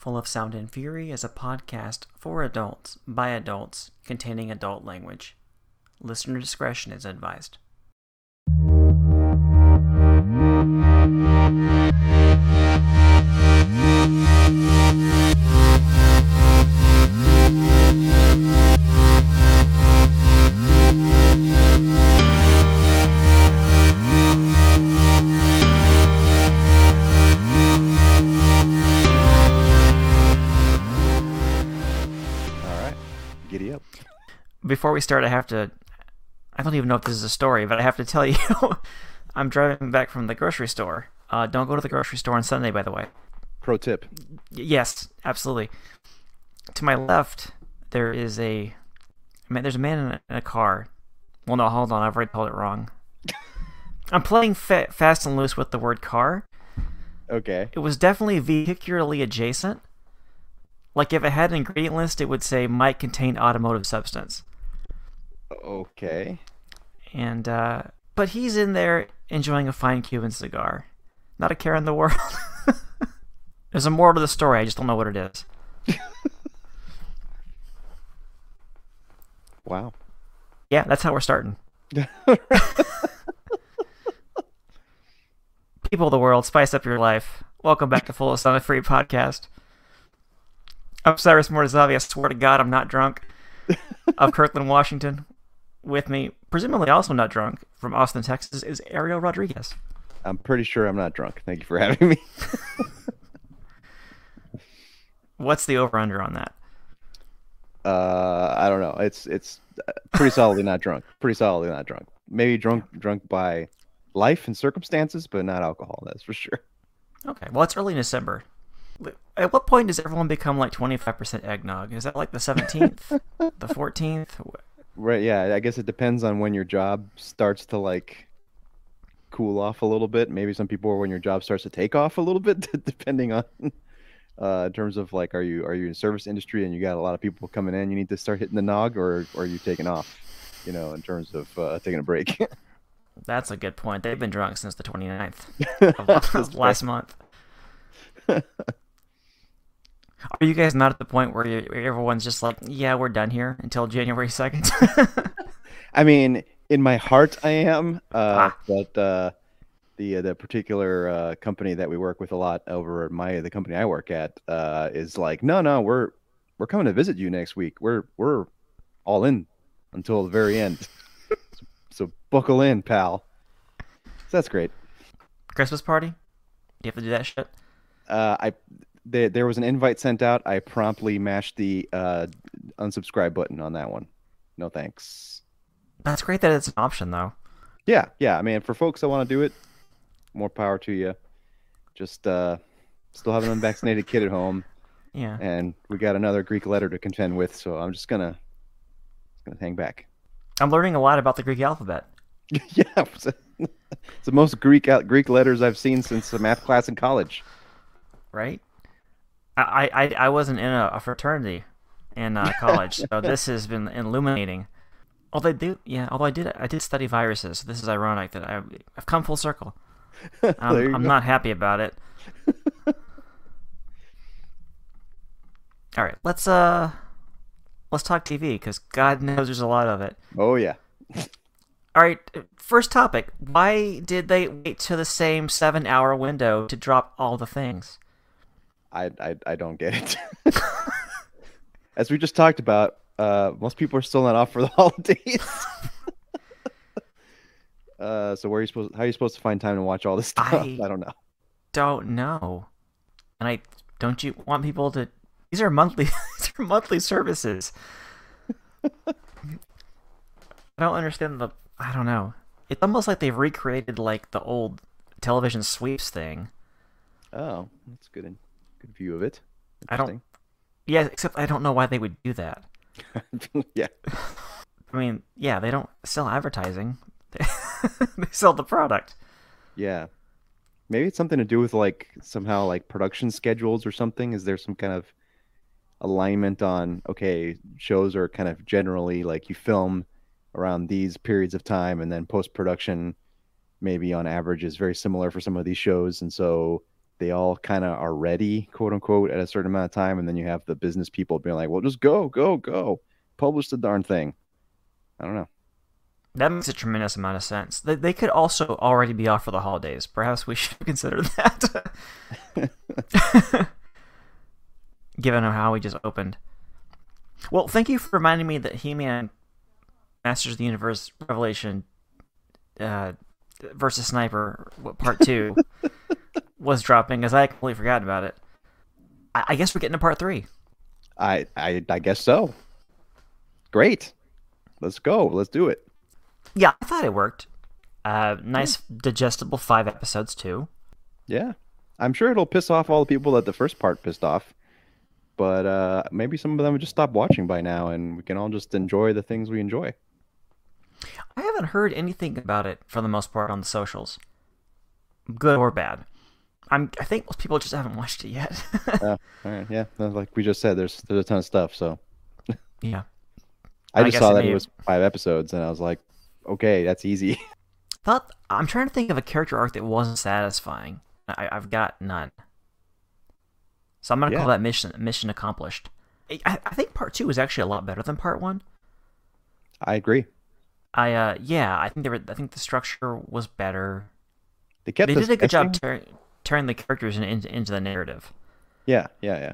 Full of Sound and Fury is a podcast for adults by adults containing adult language. Listener discretion is advised. Before we start, I have to. I don't even know if this is a story, but I have to tell you. I'm driving back from the grocery store. Uh, don't go to the grocery store on Sunday, by the way. Pro tip. Yes, absolutely. To my left, there is a man. There's a man in a, in a car. Well, no, hold on. I've already told it wrong. I'm playing fa- fast and loose with the word car. Okay. It was definitely vehicularly adjacent. Like if it had an ingredient list, it would say might contain automotive substance. Okay. And uh, but he's in there enjoying a fine Cuban cigar. Not a care in the world. There's a moral to the story. I just don't know what it is. Wow. Yeah, that's how we're starting. People of the world, spice up your life. Welcome back to Full Sound Free podcast. I'm Cyrus Mortazavi. I swear to God, I'm not drunk. of Kirkland, Washington. With me, presumably also not drunk, from Austin, Texas, is Ariel Rodriguez. I'm pretty sure I'm not drunk. Thank you for having me. What's the over under on that? Uh, I don't know. It's it's uh, pretty solidly not drunk. Pretty solidly not drunk. Maybe drunk drunk by life and circumstances, but not alcohol. That's for sure. Okay, well, it's early December. At what point does everyone become like 25% eggnog? Is that like the 17th? the 14th? Right. Yeah. I guess it depends on when your job starts to like cool off a little bit. Maybe some people are when your job starts to take off a little bit, depending on uh, in terms of like, are you are you in service industry and you got a lot of people coming in? You need to start hitting the nog, or, or are you taking off? You know, in terms of uh, taking a break. That's a good point. They've been drunk since the 29th of last month. Are you guys not at the point where, you, where everyone's just like, yeah, we're done here until January 2nd? I mean, in my heart, I am. Uh, Ah. But uh, the uh, the particular uh, company that we work with a lot over my the company I work at uh, is like, no, no, we're we're coming to visit you next week. We're we're all in until the very end. so, so buckle in, pal. So that's great. Christmas party? Do you have to do that shit? Uh, I there there was an invite sent out. I promptly mashed the uh, unsubscribe button on that one. No thanks. That's great that it's an option, though. Yeah, yeah. I mean, for folks that want to do it, more power to you. Just uh, still have an unvaccinated kid at home, Yeah. and we got another Greek letter to contend with. So I'm just gonna, gonna hang back. I'm learning a lot about the Greek alphabet. yeah, it's, it's the most Greek Greek letters I've seen since the math class in college. right? I I, I wasn't in a, a fraternity in uh, college, so this has been illuminating. Although I do, yeah. Although I did I did study viruses, so this is ironic that I I've come full circle. I'm, I'm not happy about it. All right, let's uh let's talk TV because God knows there's a lot of it. Oh yeah. All right, first topic. Why did they wait to the same seven-hour window to drop all the things? I, I I don't get it. As we just talked about, uh, most people are still not off for the holidays. uh, so where are you supposed? How are you supposed to find time to watch all this stuff? I- I don't know. don't know. And I don't you want people to these are monthly these are monthly services. I don't understand the I don't know. It's almost like they've recreated like the old television sweeps thing. Oh, that's good. Good view of it. I don't- Yeah, except I don't know why they would do that. Yeah. I mean, yeah, they don't sell advertising. they sell the product. Yeah. Maybe it's something to do with like somehow like production schedules or something. Is there some kind of alignment on okay, shows are kind of generally like you film around these periods of time and then post production maybe on average is very similar for some of these shows and so they all kind of are ready, quote unquote, at a certain amount of time, and then you have the business people being like, "Well, just go, go, go, publish the darn thing." I don't know. That makes a tremendous amount of sense. They, they could also already be off for the holidays. Perhaps we should consider that. Given how we just opened. Well, thank you for reminding me that He Man Masters of the Universe Revelation uh, versus Sniper Part 2 was dropping, as I completely forgot about it. I, I guess we're getting to Part 3. I, I I guess so. Great. Let's go. Let's do it. Yeah, I thought it worked. Uh, nice, digestible five episodes, too. Yeah. I'm sure it'll piss off all the people that the first part pissed off. But uh, maybe some of them would just stop watching by now and we can all just enjoy the things we enjoy. I haven't heard anything about it for the most part on the socials, good or bad. I'm. I think most people just haven't watched it yet. yeah, all right, yeah. Like we just said, there's there's a ton of stuff. So yeah, I just saw that it was five episodes, and I was like, okay, that's easy. Thought I'm trying to think of a character arc that wasn't satisfying. I, have got none. So I'm gonna yeah. call that mission mission accomplished. I, I think part two was actually a lot better than part one. I agree. I uh yeah, I think they were. I think the structure was better. They kept. They did a good job tur- turning the characters in, into, into the narrative. Yeah, yeah, yeah.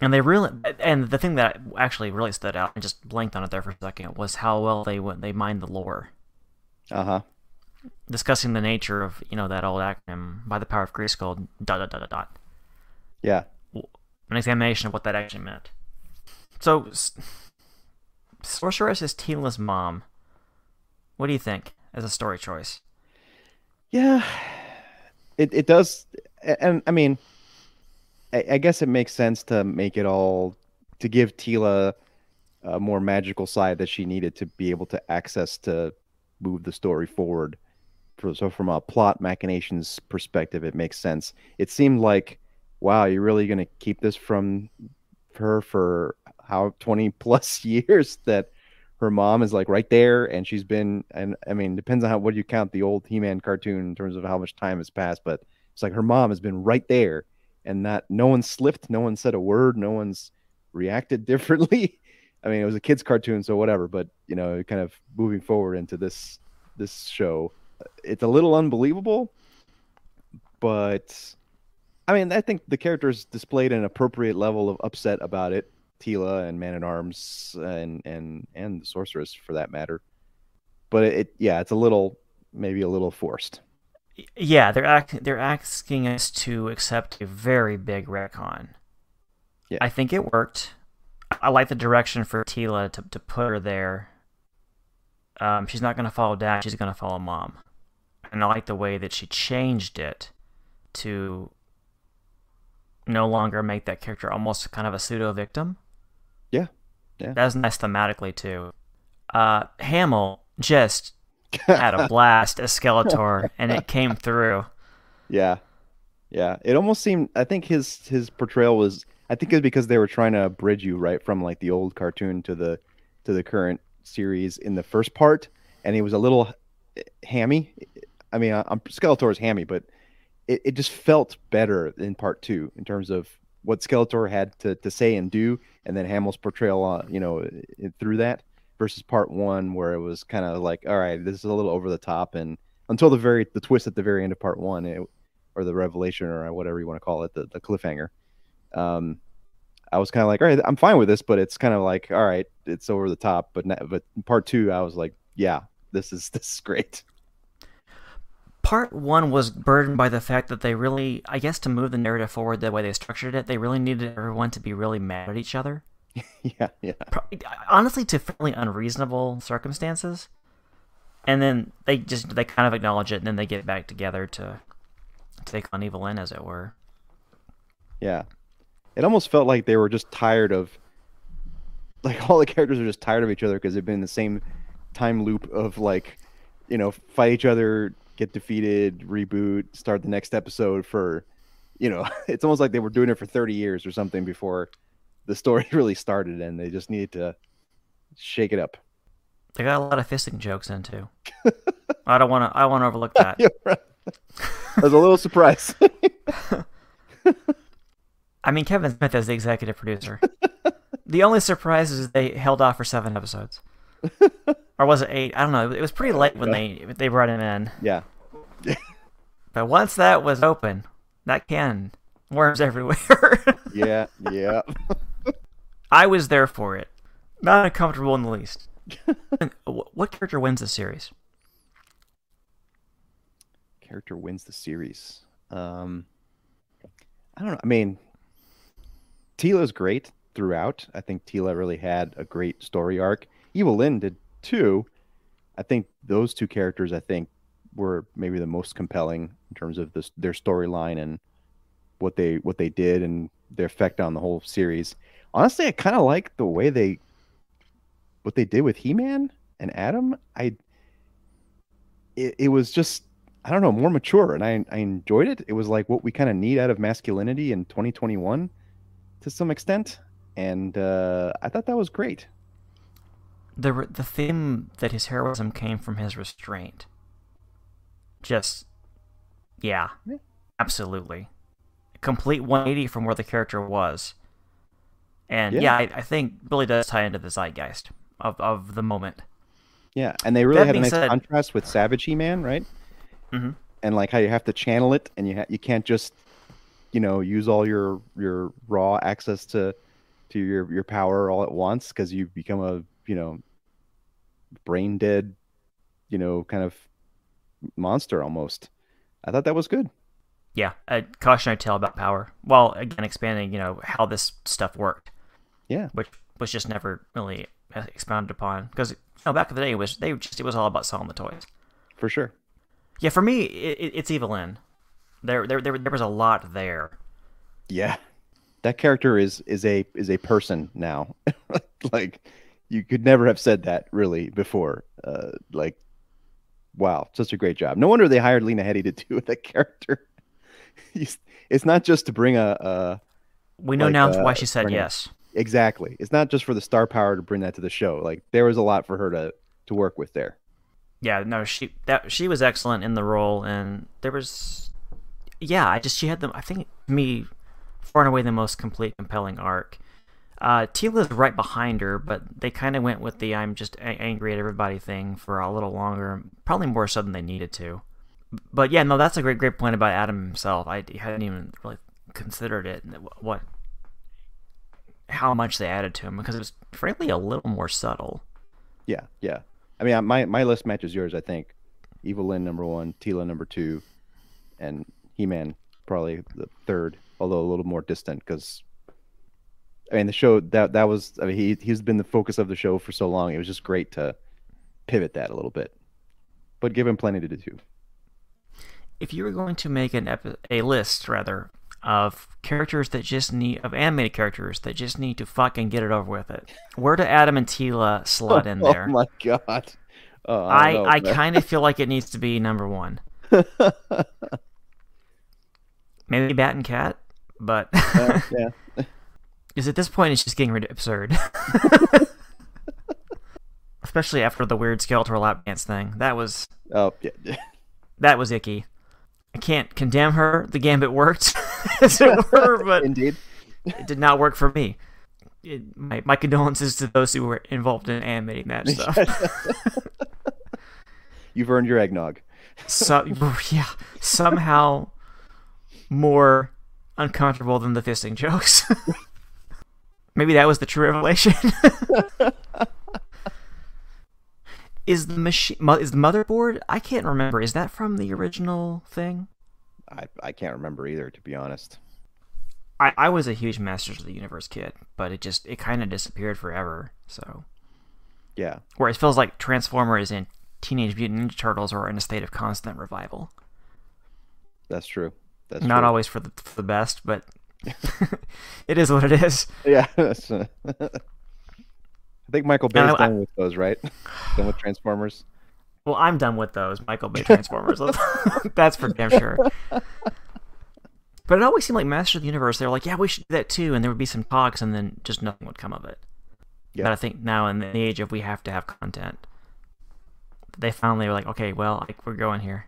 And they really, and the thing that actually really stood out, and just blanked on it there for a second, was how well they went. They mined the lore. Uh huh. Discussing the nature of you know that old acronym by the power of Grayskull dot dot dot dot dot. Yeah. An examination of what that actually meant. So, Sorceress is Teela's mom. What do you think as a story choice? Yeah, it it does, and I mean, I, I guess it makes sense to make it all to give Teela a more magical side that she needed to be able to access to move the story forward. So from a plot machinations perspective, it makes sense. It seemed like, wow, you're really going to keep this from her for how 20 plus years that her mom is like right there and she's been and i mean depends on how what do you count the old he-man cartoon in terms of how much time has passed but it's like her mom has been right there and that no one slipped no one said a word no one's reacted differently. I mean it was a kids cartoon so whatever but you know kind of moving forward into this this show it's a little unbelievable but i mean i think the characters displayed an appropriate level of upset about it Teela and Man at Arms and and and the Sorceress for that matter. But it, it yeah, it's a little maybe a little forced. Yeah, they're act- they're asking us to accept a very big retcon. Yeah. I think it worked. I like the direction for Teela to to put her there. Um, she's not going to follow Dad. She's going to follow Mom, and I like the way that she changed it to no longer make that character almost kind of a pseudo victim. Yeah. Yeah. That was nice thematically too. Uh, Hamill just had a blast as Skeletor, and it came through. Yeah, yeah. It almost seemed. I think his his portrayal was. I think it's because they were trying to bridge you right from like the old cartoon to the to the current series in the first part, and he was a little hammy. I mean, I'm Skeletor's hammy, but it, it just felt better in part two in terms of what Skeletor had to, to say and do, and then Hamill's portrayal, uh, you know, through that versus part one where it was kind of like, all right, this is a little over the top, and until the very the twist at the very end of part one, it, or the revelation or whatever you want to call it, the, the cliffhanger. Um, I was kind of like, all right, I'm fine with this, but it's kind of like, all right, it's over the top. But but part two, I was like, yeah, this is this is great part one was burdened by the fact that they really, I guess, to move the narrative forward the way they structured it, they really needed everyone to be really mad at each other. yeah, yeah. Honestly, to fairly unreasonable circumstances, and then they just they kind of acknowledge it, and then they get back together to take on Evil in, as it were. Yeah, it almost felt like they were just tired of, like all the characters are just tired of each other because they've been in the same time loop of like, you know, fight each other get defeated, reboot, start the next episode for, you know, it's almost like they were doing it for 30 years or something before the story really started and they just needed to shake it up. They got a lot of fisting jokes in too. I don't want to. I want to overlook that. yeah, right. I was a little surprised. I mean, Kevin Smith is the executive producer. the only surprise is they held off for seven episodes, or was it eight? I don't know. It was pretty late when they they brought him in. yeah. But once that was open, that can worms everywhere. Yeah. Yeah. I was there for it. Not uncomfortable in the least. What character wins the series? Character wins the series. Um, I don't know. I mean, Teela's great throughout. I think Tila really had a great story arc. Evil-Lyn did too. I think those two characters, I think, were maybe the most compelling in terms of this, their storyline and what they what they did and their effect on the whole series. Honestly, I kind of like the way they what they did with He-Man and Adam. I it, it was just I don't know more mature and I I enjoyed it. It was like what we kind of need out of masculinity in 2021 to some extent, and uh, I thought that was great. The the theme that his heroism came from his restraint. Just, yeah, absolutely, complete 180 from where the character was. And Yeah. yeah, I, I think really does tie into the zeitgeist of, of the moment. Yeah, and they really That had a nice said- contrast with Savage He-Man, right? Mhm. And like how you have to channel it, and you ha- you can't just, you know, use all your your raw access to to your your power all at once because you become a you know brain dead, you know, kind of monster almost. I thought that was good. Yeah, a cautionary tale about power. While again expanding, you know, how this stuff worked, Yeah, which was just never really expounded upon. Because you know, back in the day, it was they just it was all about selling the toys. for sure. Yeah, for me, it, it- it's Evil-Lyn. There, there, there, there was a lot there. Yeah, that character is is a is a person now. like you could never have said that really before. Uh, like, wow, such a great job. No wonder they hired Lena Headey to do that character. It's not just to bring a, a We know Like, now uh, why she said yes. exactly. It's not just for the star power to bring that to the show. Like there was a lot for her to to work with there. Yeah, no, she that she was excellent in the role, and there was, yeah, I just she had the I think me far and away the most complete, compelling arc. Uh, Teela's right behind her, but they kind of went with the "I'm just a- angry at everybody" thing for a little longer, probably more so than they needed to. But yeah, no, that's a great, great point about Adam himself. I hadn't even really considered it. What, how much they added to him because it was frankly a little more subtle. Yeah, yeah. I mean, my my list matches yours. I think Evil-Lyn number one, Tila number two, and He Man probably the third, although a little more distant because. I mean, the show that that was. I mean, he he's been the focus of the show for so long. It was just great to pivot that a little bit, but give him plenty to do. Too. If you were going to make an epi- a list rather of characters that just need of animated characters that just need to fucking get it over with it, where do Adam and Teela slot in there? Oh my god! Oh, I know, I kind of feel like it needs to be number one. Maybe Bat and Cat, but Uh, yeah, is at this point it's just getting rid absurd. Especially after the weird skeletal lap dance thing. That was oh yeah. that was icky. I can't condemn her. The gambit worked, as it were, but Indeed. it did not work for me. It, my, my condolences to those who were involved in animating that stuff. You've earned your eggnog. so, yeah, somehow more uncomfortable than the fisting jokes. Maybe that was the true revelation. is the machine is the motherboard? I can't remember. Is that from the original thing? I I can't remember either, to be honest. I, I was a huge Masters of the Universe kid, but it just it kind of disappeared forever. So Yeah. where it feels like Transformers and Teenage Mutant Ninja Turtles are in a state of constant revival. That's true. That's Not true. always for the for the best, but it is what it is. Yeah. uh, I think Michael Bay's I- done with those, right? done with Transformers. Well, I'm done with those Michael Bay Transformers. That's for damn sure. But it always seemed like Master of the Universe. They were like, "Yeah, we should do that too," and there would be some talks, and then just nothing would come of it. Yeah. But I think now in the age of we have to have content, they finally were like, "Okay, well, like, we're going here."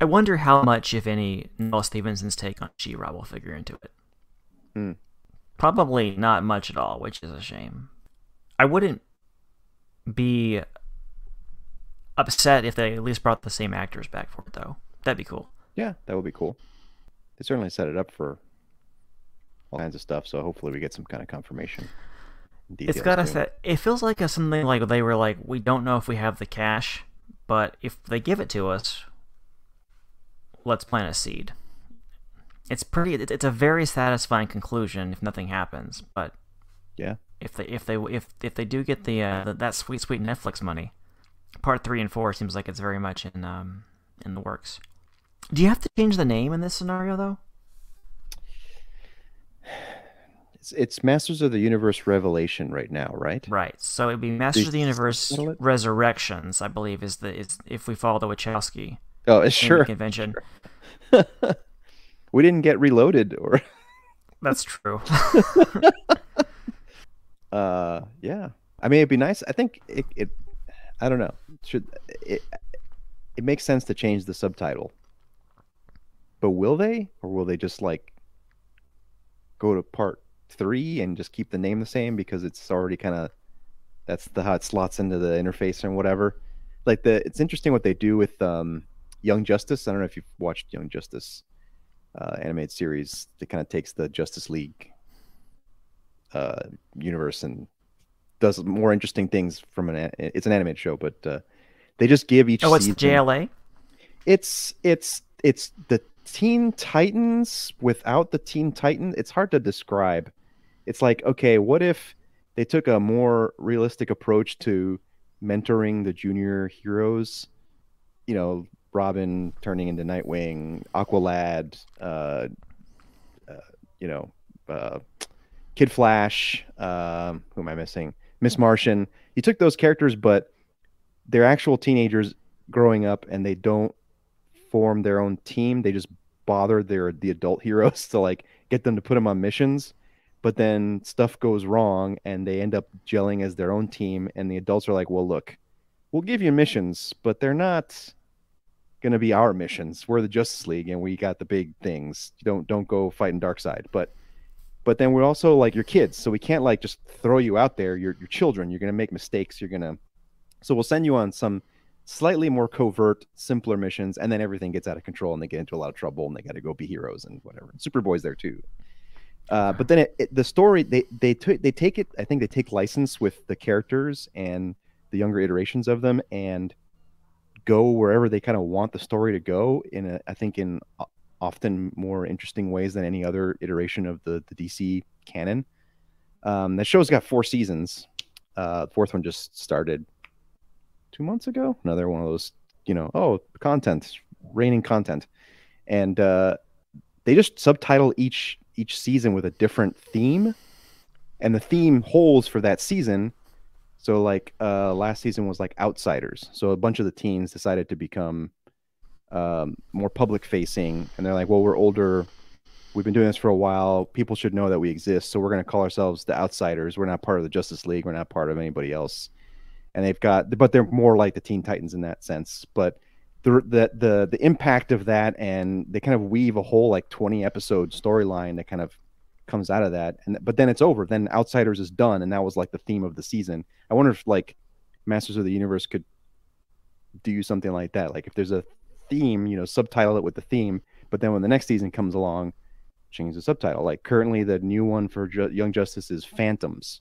I wonder how much, if any, Noelle Stevenson's take on She-Ra will figure into it. Hmm. Probably not much at all, which is a shame. I wouldn't be upset if they at least brought the same actors back for it, though. That'd be cool. Yeah, that would be cool. They certainly set it up for all kinds of stuff, so hopefully we get some kind of confirmation. It's got a soon. th- it feels like a, something like they were like, we don't know if we have the cash, but if they give it to us, let's plant a seed. It's pretty. It's a very satisfying conclusion if nothing happens. But Yeah. if they if they if if they do get the uh, that sweet sweet Netflix money, part three and four seems like it's very much in um in the works. Do you have to change the name in this scenario though? It's, it's Masters of the Universe Revelation right now, right? Right. So it'd be Masters of the Universe? Resurrections, I believe, is the is if we follow the Wachowski Oh, sure. convention. we didn't get reloaded, or That's true. uh, yeah. I mean, it'd be nice. I think it. it I don't know. It Should it? It makes sense to change the subtitle, but will they, or will they just like go to part three and just keep the name the same because it's already kind of that's the how it slots into the interface and whatever. Like the, it's interesting what they do with um, Young Justice. I don't know if you've watched Young Justice uh, animated series. That kind of takes the Justice League uh, universe and does more interesting things from an. It's an animated show, but uh, they just give each. oh, it's the season- JLA. it's it's it's the Teen Titans without the Teen Titan. It's hard to describe. It's like, okay, what if they took a more realistic approach to mentoring the junior heroes? You know, Robin turning into Nightwing, Aqualad, uh, uh, you know, uh, Kid Flash. Um, who am I missing? Miss Martian. You took those characters, but they're actual teenagers growing up, and they don't form their own team. They just bother their the adult heroes to like get them to put them on missions. But then stuff goes wrong, and they end up gelling as their own team. And the adults are like, "Well, look, we'll give you missions, but they're not going to be our missions. We're the Justice League, and we got the big things. Don't don't go fighting Darkseid." But but then we're also like your kids, so we can't like just throw you out there. You're your children. You're going to make mistakes. You're going to so we'll send you on some slightly more covert, simpler missions, and then everything gets out of control and they get into a lot of trouble and they got to go be heroes and whatever. And Superboy's there too. Uh, but then it, it, the story they they t- they take it. I think they take license with the characters and the younger iterations of them and go wherever they kind of want the story to go. In a, I think in often more interesting ways than any other iteration of the the DC canon. Um, that show's got four seasons. Uh, the fourth one just started two months ago. Another one of those, you know, oh, content, raining content, and uh, they just subtitle each each season with a different theme, and the theme holds for that season. So, like uh, last season was like outsiders. So a bunch of the teens decided to become um, more public facing, and they're like, well, we're older. We've been doing this for a while. People should know that we exist. So we're going to call ourselves the outsiders. We're not part of the Justice League. We're not part of anybody else and they've got but they're more like the teen titans in that sense but the the the, the impact of that and they kind of weave a whole like 20 episode storyline that kind of comes out of that and but then it's over then outsiders is done and that was like the theme of the season i wonder if like masters of the universe could do something like that like if there's a theme you know subtitle it with the theme but then when the next season comes along change the subtitle like currently the new one for Ju- young justice is phantoms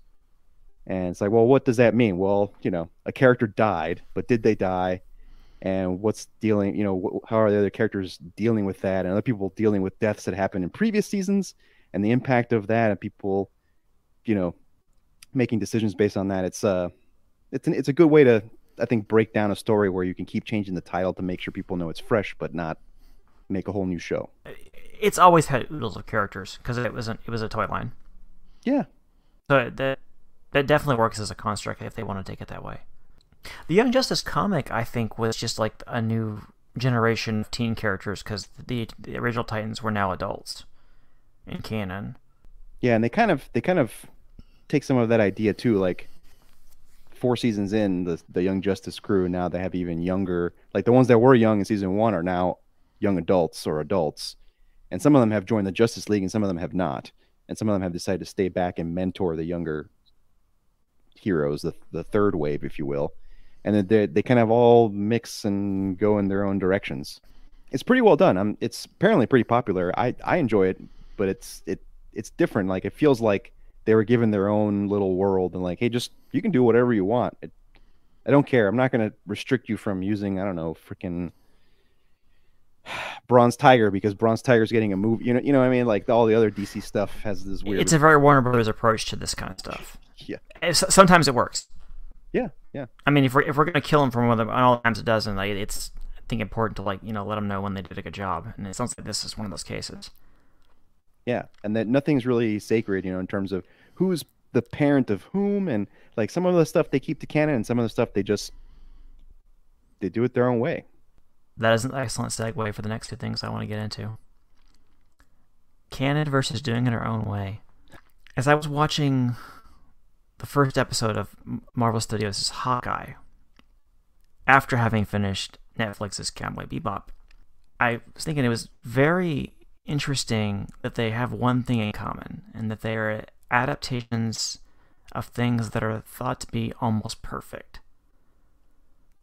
and it's like, well, what does that mean? Well, you know, a character died, but did they die? And what's dealing, you know, wh- how are the other characters dealing with that? And other people dealing with deaths that happened in previous seasons and the impact of that and people, you know, making decisions based on that. It's uh it's an, it's a good way to I think break down a story where you can keep changing the title to make sure people know it's fresh but not make a whole new show. It's always had oodles of characters because it was an, it was a toy line. Yeah. So that that definitely works as a construct if they want to take it that way. The Young Justice comic, I think, was just like a new generation of teen characters because the, the original Titans were now adults in canon. Yeah, and they kind of they kind of take some of that idea too. Like four seasons in, the the Young Justice crew now they have even younger, like the ones that were young in season one are now young adults or adults, and some of them have joined the Justice League and some of them have not, and some of them have decided to stay back and mentor the younger heroes, the the third wave, if you will, and then they they kind of all mix and go in their own directions. It's pretty well done. I'm, it's apparently pretty popular. I I enjoy it, but it's it it's different. Like it feels like they were given their own little world and like, hey, just you can do whatever you want. It, I don't care. I'm not going to restrict you from using I don't know freaking Bronze Tiger because Bronze Tiger's getting a movie. You know, you know what I mean? Like all the other DC stuff has this weird. It's a very Warner Brothers approach to this kind of stuff. Yeah. Eh, sometimes it works. Yeah, yeah. I mean, if we're if we're gonna kill them from one of the, all times it doesn't, like it's I think important to like you know let them know when they did a good job, and it sounds like this is one of those cases. Yeah, and that nothing's really sacred, you know, in terms of who's the parent of whom, and like some of the stuff they keep to canon, and some of the stuff they just they do it their own way. That is an excellent segue for the next two things I want to get into. Canon versus doing it our own way. As I was watching the first episode of Marvel Studios' Hawkeye, after having finished Netflix's Cowboy Bebop, I was thinking it was very interesting that they have one thing in common, and that they are adaptations of things that are thought to be almost perfect.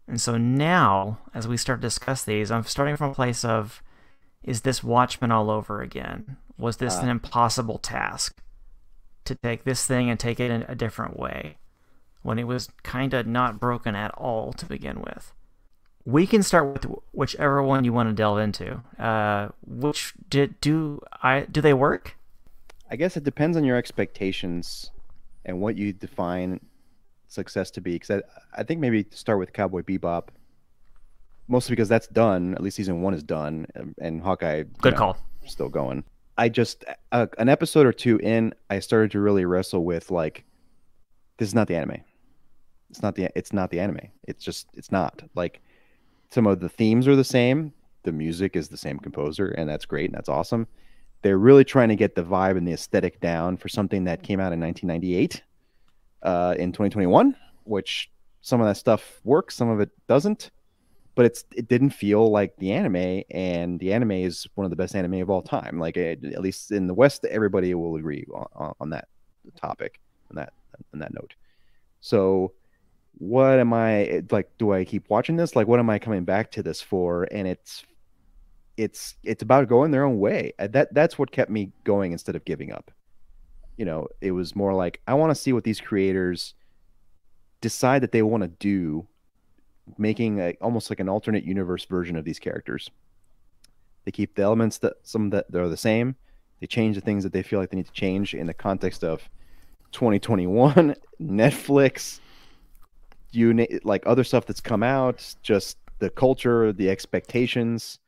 And so now, as we start to discuss these, I'm starting from a place of is this Watchmen all over again? Was this uh, an impossible task to take this thing and take it in a different way when it was kind of not broken at all to begin with? We can start with whichever one you want to delve into. Uh, which did do I do they work? I guess it depends on your expectations and what you define success to be. Because I, I think maybe start with Cowboy Bebop, mostly because that's done. At least season one is done, and Hawkeye. Good know, call. Still going. I just uh, an episode or two in, I started to really wrestle with like, this is not the anime. It's not the it's not the anime. It's just it's not like some of the themes are the same. The music is the same composer, and that's great and that's awesome. They're really trying to get the vibe and the aesthetic down for something that came out in 1998 uh, in 2021, which some of that stuff works, some of it doesn't. But it's it didn't feel like the anime, and the anime is one of the best anime of all time. Like at least in the West, everybody will agree on, on that topic, on that on that note. So, what am I like? Do I keep watching this? Like, what am I coming back to this for? And it's it's it's about going their own way. Uh, that that's what kept me going instead of giving up you know, it was more like I want to see what these creators decide that they want to do, making a, almost like an alternate universe version of these characters. They keep the elements that some that they're the same. They change the things that they feel like they need to change in the context of 2021, Netflix, you like other stuff that's come out, just the culture, the expectations.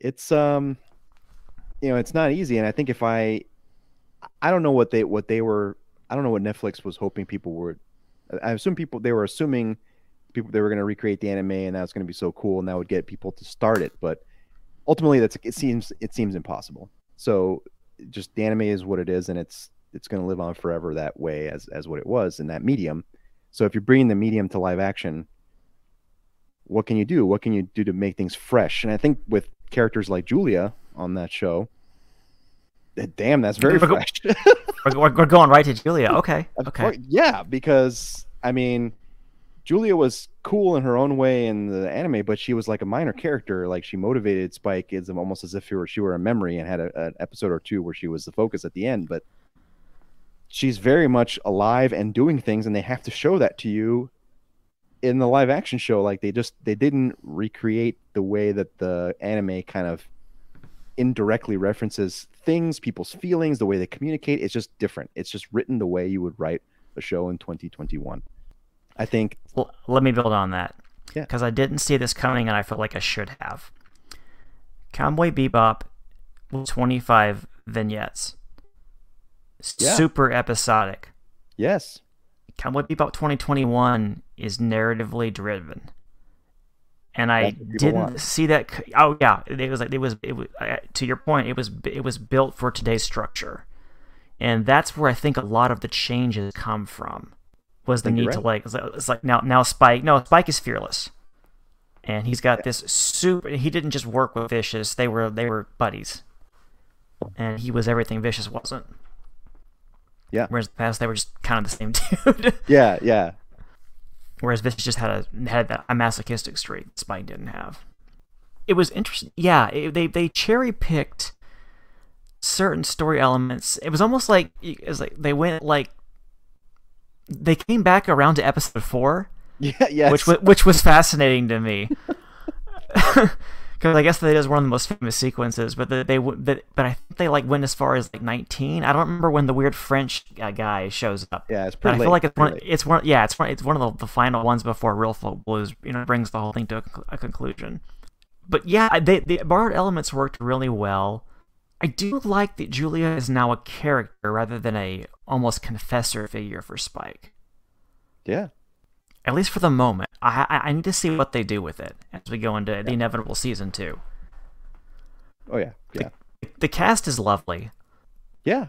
It's um, you know, it's not easy, and I think if I I don't know what they what they were. I don't know what Netflix was hoping people would. I assume people they were assuming people they were going to recreate the anime and that was going to be so cool and that would get people to start it. But ultimately, that's it seems it seems impossible. So just the anime is what it is, and it's it's going to live on forever that way as as what it was in that medium. So if you're bringing the medium to live action, what can you do? What can you do to make things fresh? And I think with characters like Julia on that show, eh, Damn, that's very we're, fresh. we're, we're, going right to Julia. Okay. Okay. yeah, because I mean, Julia was cool in her own way in the anime, but she was like a minor character. Like she motivated Spike is almost as if she were, she were a memory and had a, an episode or two where she was the focus at the end. But she's very much alive and doing things, and they have to show that to you in the live action show. Like they just they didn't recreate the way that the anime kind of indirectly references things, people's feelings, the way they communicate. It's just different. It's just written the way you would write a show in 2021. I think. Well, let me build on that. Yeah. Because I didn't see this coming and I felt like I should have. Cowboy Bebop, 25 vignettes. Yeah. Super episodic. Yes. Cowboy Bebop 2021 is narratively driven and I didn't want. see that. Oh yeah, it was like it was it was to your point. It was it was built for today's structure, and that's where I think a lot of the changes come from. was the need you're to like it's like- it's like now now Spike no Spike is fearless, and he's got this super. He didn't just work with Vicious; they were they were buddies, and he was everything Vicious wasn't. Yeah. Whereas in the past they were just kind of the same dude. Yeah, yeah. Whereas Vicious just had a had a masochistic streak Spike didn't have. It was interesting. Yeah, it, they they cherry picked certain story elements. It was almost like it was like they went like they came back around to episode four, Yeah, yes. which was which was fascinating to me. Because I guess that is one of the most famous sequences, but they, they but, but I think they like went as far as like 19. I don't remember when the weird French uh, guy shows up. yeah, it's But pretty I late. feel like it's one. late. It's one. Yeah, it's one. It's one of the, the final ones before Real Folk Blues. You know, brings the whole thing to a, a conclusion. But yeah, they, the borrowed elements worked really well. I do like that Julia is now a character rather than a almost confessor figure for Spike. Yeah. At least for the moment. I I, I need to see what they do with it as we go into the inevitable season two. Oh yeah. Yeah. The cast is lovely. Yeah.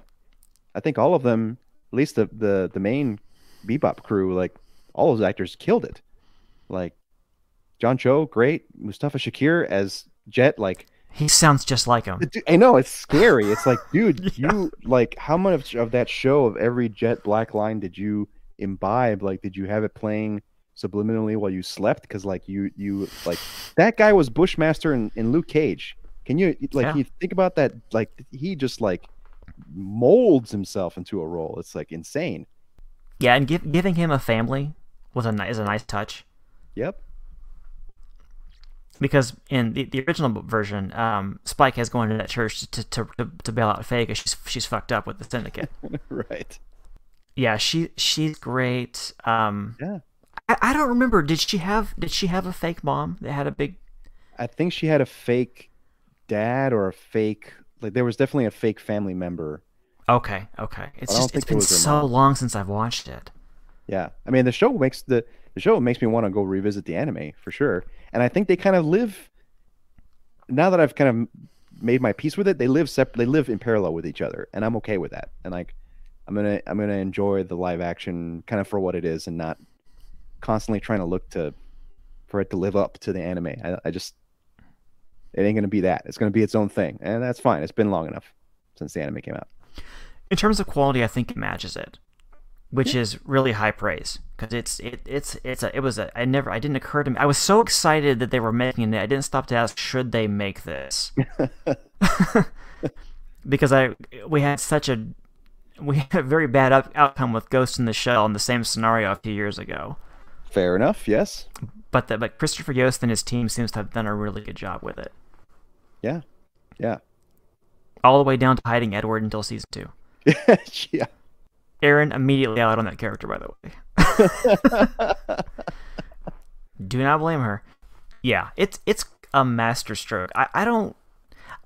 I think all of them, at least the the the main Bebop crew, like all those actors killed it. Like John Cho, great. Mustafa Shakir as Jet, like He sounds just like him. the I know it's scary. It's like, dude, Yeah. you like how much of that show of every Jet Black line did you imbibe? Like, did you have it playing subliminally while you slept? Because like you you like that guy was Bushmaster in, in Luke Cage. Can you like Yeah. you think about that? Like he just like molds himself into a role. It's like insane. Yeah, and give, giving him a family was a ni- is a nice touch. Yep. because in the, the original version, um, Spike has gone to that church to to, to, to bail out Faye because she's she's fucked up with the syndicate. right. Yeah, she she's great. Um, Yeah. I, I don't remember. Did she have did she have a fake mom that had a big? I think she had a fake dad or a fake like there was definitely a fake family member Okay, okay. It's just it's it been so long since I've watched it. Yeah, I mean the show makes the the show makes me want to go revisit the anime for sure, and I think they kind of live. Now that I've kind of made my peace with it, they live sep- They live in parallel with each other, and I'm okay with that. And like, I'm gonna I'm gonna enjoy the live action kind of for what it is, and not constantly trying to look to for it to live up to the anime. I, I just it ain't gonna be that. It's gonna be its own thing, and that's fine. It's been long enough since the anime came out. In terms of quality, I think it matches it, which is really high praise because it's it it's it's a it was a I never I didn't occur to me I was so excited that they were making it I didn't stop to ask should they make this because I we had such a we had a very bad up, outcome with Ghost in the Shell in the same scenario a few years ago. Fair enough. Yes. But the, but Christopher Yost and his team seems to have done a really good job with it, Yeah. Yeah. all the way down to hiding Edward until season two. yeah. Aaron immediately out on that character, by the way. Do not blame her. Yeah, it's it's a masterstroke. I, I don't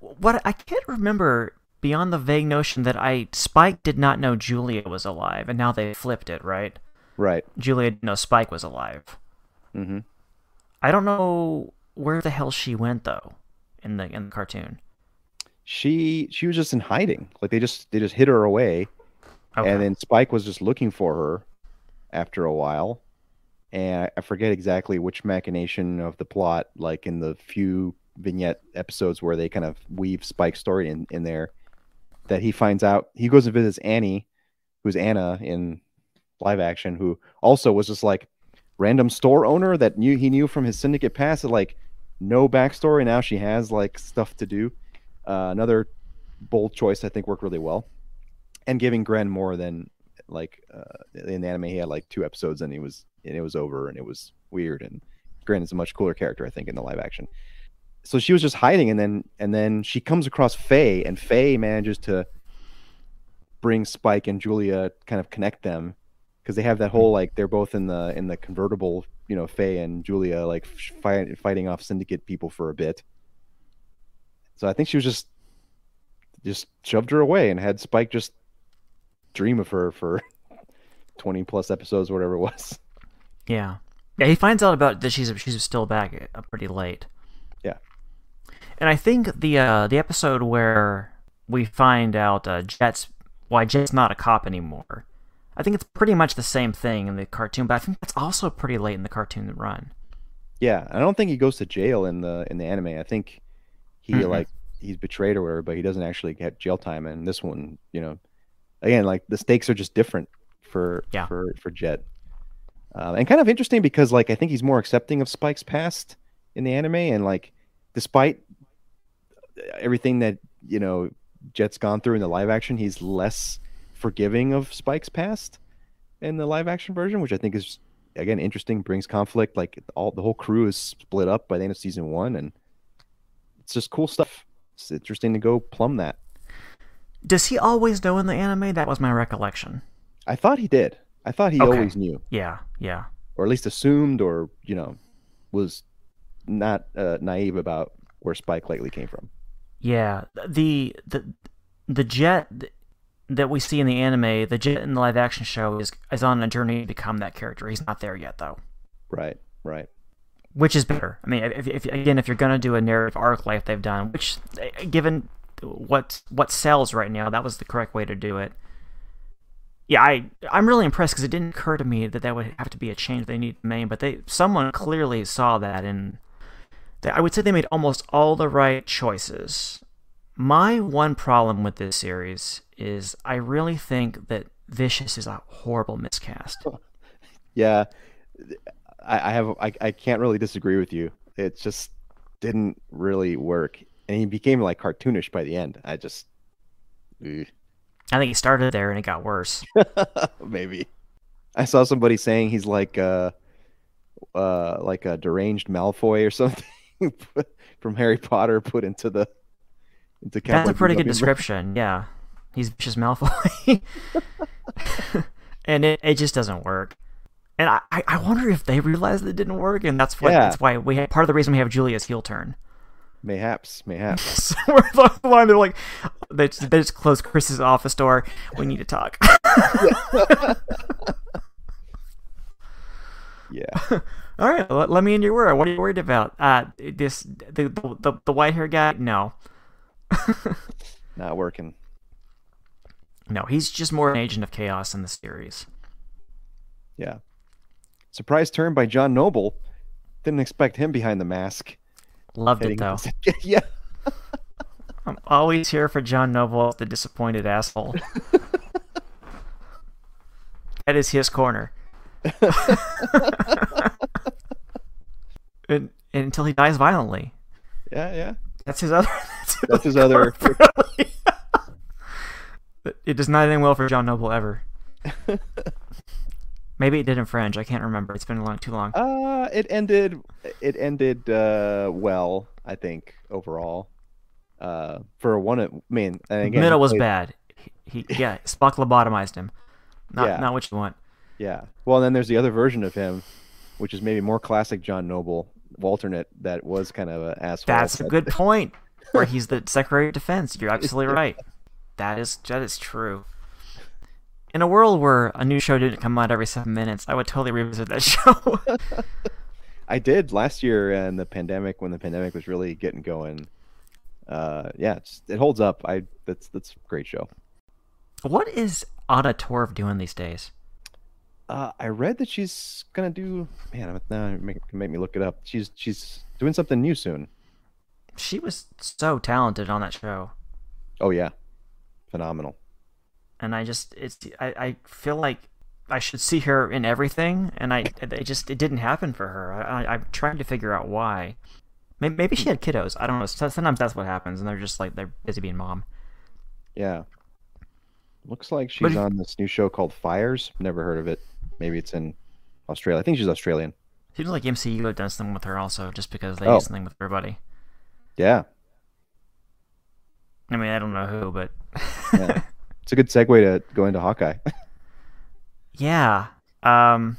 what I can't remember beyond the vague notion that I Spike did not know Julia was alive, and now they flipped it, right? Right. Julia didn't know Spike was alive. Mm-hmm. I don't know where the hell she went though in the in the cartoon. she she was just in hiding. Like they just they just hid her away, Okay. and then Spike was just looking for her after a while. And I- I forget exactly which machination of the plot, like in the few vignette episodes where they kind of weave Spike's story in, in there, that he finds out he goes and visits Annie, who's Anna in live action, who also was just like random store owner that knew he knew from his syndicate past, that, like no backstory. Now she has like stuff to do. Uh, another bold choice I think worked really well, and giving Gren more than like uh, in the anime he had like two episodes and he was and it was over and it was weird and Gren is a much cooler character I think in the live action. So she was just hiding and then and then she comes across Faye and Faye manages to bring Spike and Julia kind of connect them because they have that whole like they're both in the in the convertible you know Faye and Julia like fight, fighting off syndicate people for a bit. So I think she was just just shoved her away and had Spike just dream of her for 20 plus episodes whatever it was. Yeah. Yeah, he finds out about that she's she's still back uh, pretty late. And I think the uh, the episode where we find out uh, Jet's why Jet's not a cop anymore. I think it's pretty much the same thing in the cartoon, but I think that's also pretty late in the cartoon run. Yeah, I don't think he goes to jail in the in the anime. I think he Mm-mm. like he's betrayed or whatever, but he doesn't actually get jail time. And this one, you know, again, like the stakes are just different for Yeah. for for Jet. Um, and kind of interesting because like I think he's more accepting of Spike's past in the anime, and like despite everything that you know Jet's gone through in the live action, he's less forgiving of Spike's past in the live action version, which I think is again interesting, brings conflict. Like all the whole crew is split up by the end of season one, and it's just cool stuff. It's interesting to go plumb that. Does he always know in the anime? That was my recollection. I thought he did. I thought he Okay. always knew, Yeah, yeah. or at least assumed, or you know, was not uh, naive about where Spike lately came from. Yeah, the the the jet th- that we see in the anime, the jet in the live action show is is on a journey to become that character. He's not there yet though, Right, right. which is better. I mean, if, if again, if you're gonna do a narrative arc like they've done, which eh, given what what sells right now, that was the correct way to do it. Yeah, I I'm really impressed because it didn't occur to me that that would have to be a change they need to make, but they someone clearly saw that and I would say they made almost all the right choices. My one problem with this series is I really think that Vicious is a horrible miscast. Yeah, I, I have. I, I can't really disagree with you. It just didn't really work, and he became like cartoonish by the end. I just, Ugh. I think he started there and it got worse. maybe. I saw somebody saying he's like uh, uh, like a deranged Malfoy or something from Harry Potter put into the into. That's a pretty good description. Yeah, he's just Malfoy, and it, it just doesn't work. And I, I wonder if they realized it didn't work, and that's what Yeah. that's why we have, part of the reason we have Julia's heel turn. Mayhaps, mayhaps. Somewhere along the line, they're like, they just, they just close Chris's office door. We need to talk. yeah. All right, let, let me in your word. What are you worried about? Uh, this the the, the, the white hair guy? No, Not working. no, he's just more an agent of chaos in the series. Yeah. Surprise turn by John Noble. Didn't expect him behind the mask. Loved it though. yeah. I'm always here for John Noble, the disappointed asshole. that is his corner. and, and until he dies violently. Yeah, yeah. That's his other. That's his, That's his other. It does not end well for John Noble ever. Maybe it did in Fringe. I can't remember. It's been a long, too long. Uh, it ended. It ended uh, well, I think overall. Uh, for one, I mean, and again, Middle was played- bad. He, he yeah, Spock lobotomized him. Not Yeah. not what you want. Yeah. Well, then there's the other version of him, which is maybe more classic John Noble, alternate that was kind of an asshole. That's a good point. Where he's the Secretary of Defense. You're absolutely right. That is that is true. In a world where a new show didn't come out every seven minutes, I would totally revisit that show. I did last year and the pandemic when the pandemic was really getting going. Uh, yeah, it's, it holds up. I that's that's a great show. what is Anna Torv doing these days? Uh, I read that she's gonna do. Man, I'm- now make, make me look it up. She's she's doing something new soon. She was so talented on that show. Oh yeah, phenomenal. and I just it's I, I feel like I should see her in everything, and I it just it didn't happen for her. I, I I'm trying to figure out why. Maybe, maybe she had kiddos. I don't know. Sometimes that's what happens, and they're just like they're busy being mom. Yeah. Looks like she's if- on this new show called Fires. Never heard of it. Maybe it's in Australia. I think she's Australian. Seems like MCU had done something with her also, just because they Oh. do something with everybody. Yeah. I mean, I don't know who, but Yeah. It's a good segue to go into Hawkeye. yeah. Um,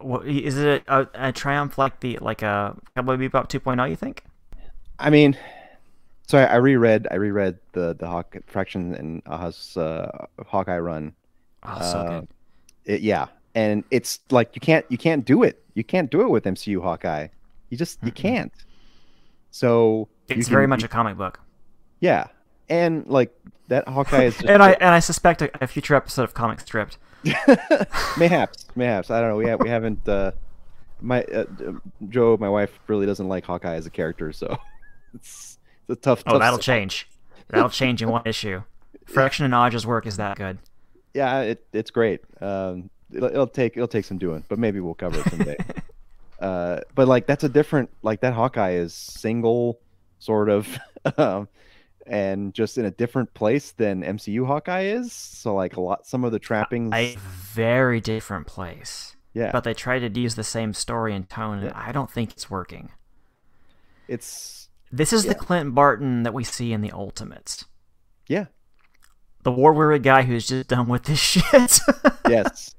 wh- is it a, a triumph like the like a Cowboy Bebop 2.0? You think? I mean, so I, I reread I reread the the Hawk Fraction and Aja's uh, Hawkeye run. Oh, so Uh, good. It, yeah, and it's like you can't you can't do it. You can't do it with MCU Hawkeye. You just you Mm-mm. can't. So It's can- very much a comic book. yeah, and like that Hawkeye is and I and I suspect a, a future episode of Comic Stripped. mayhaps, mayhaps. I don't know. We have, we haven't. Uh, my uh, Joe, my wife, really doesn't like Hawkeye as a character, so it's, it's a tough. Oh, tough that'll sell. change. That'll change in one issue. Fraction and Hodge's work is that good. Yeah, it, it's great. Um, it'll, it'll take it'll take some doing, but maybe we'll cover it someday. uh, but like that's a different like that Hawkeye is single sort of, um, and just in a different place than MCU Hawkeye is. So like a lot, some of the trappings. A very different place. yeah, But they try to use the same story and tone, and Yeah. I don't think it's working. it's This is Yeah. the Clint Barton that we see in the Ultimates. yeah, The war weary guy who's just done with this shit. yes.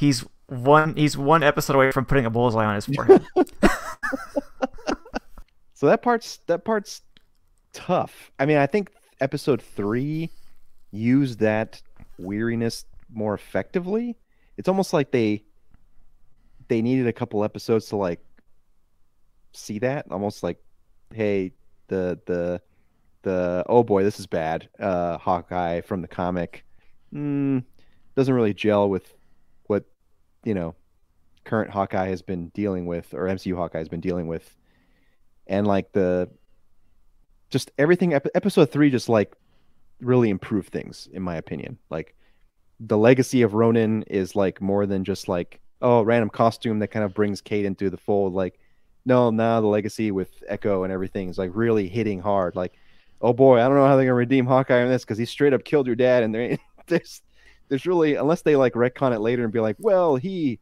He's one he's one episode away from putting a bullseye on his forehead. So that part's that part's tough. I mean, I think episode three used that weariness more effectively. It's almost like they they needed a couple episodes to like see that. Almost like, hey, the the the oh boy, this is bad. Uh, Hawkeye from the comic mm, doesn't really gel with you know current Hawkeye has been dealing with, or MCU Hawkeye has been dealing with and like the just everything ep- episode 3 just like really improved things in my opinion. Like the legacy of ronin is like more than just like oh random costume that kind of brings kate into the fold. Like no now the legacy with echo and everything is like really hitting hard. Like oh boy i don't know how they're gonna redeem hawkeye on this because he straight up killed your dad and there ain't- there's there's really unless they like retcon it later and be like well he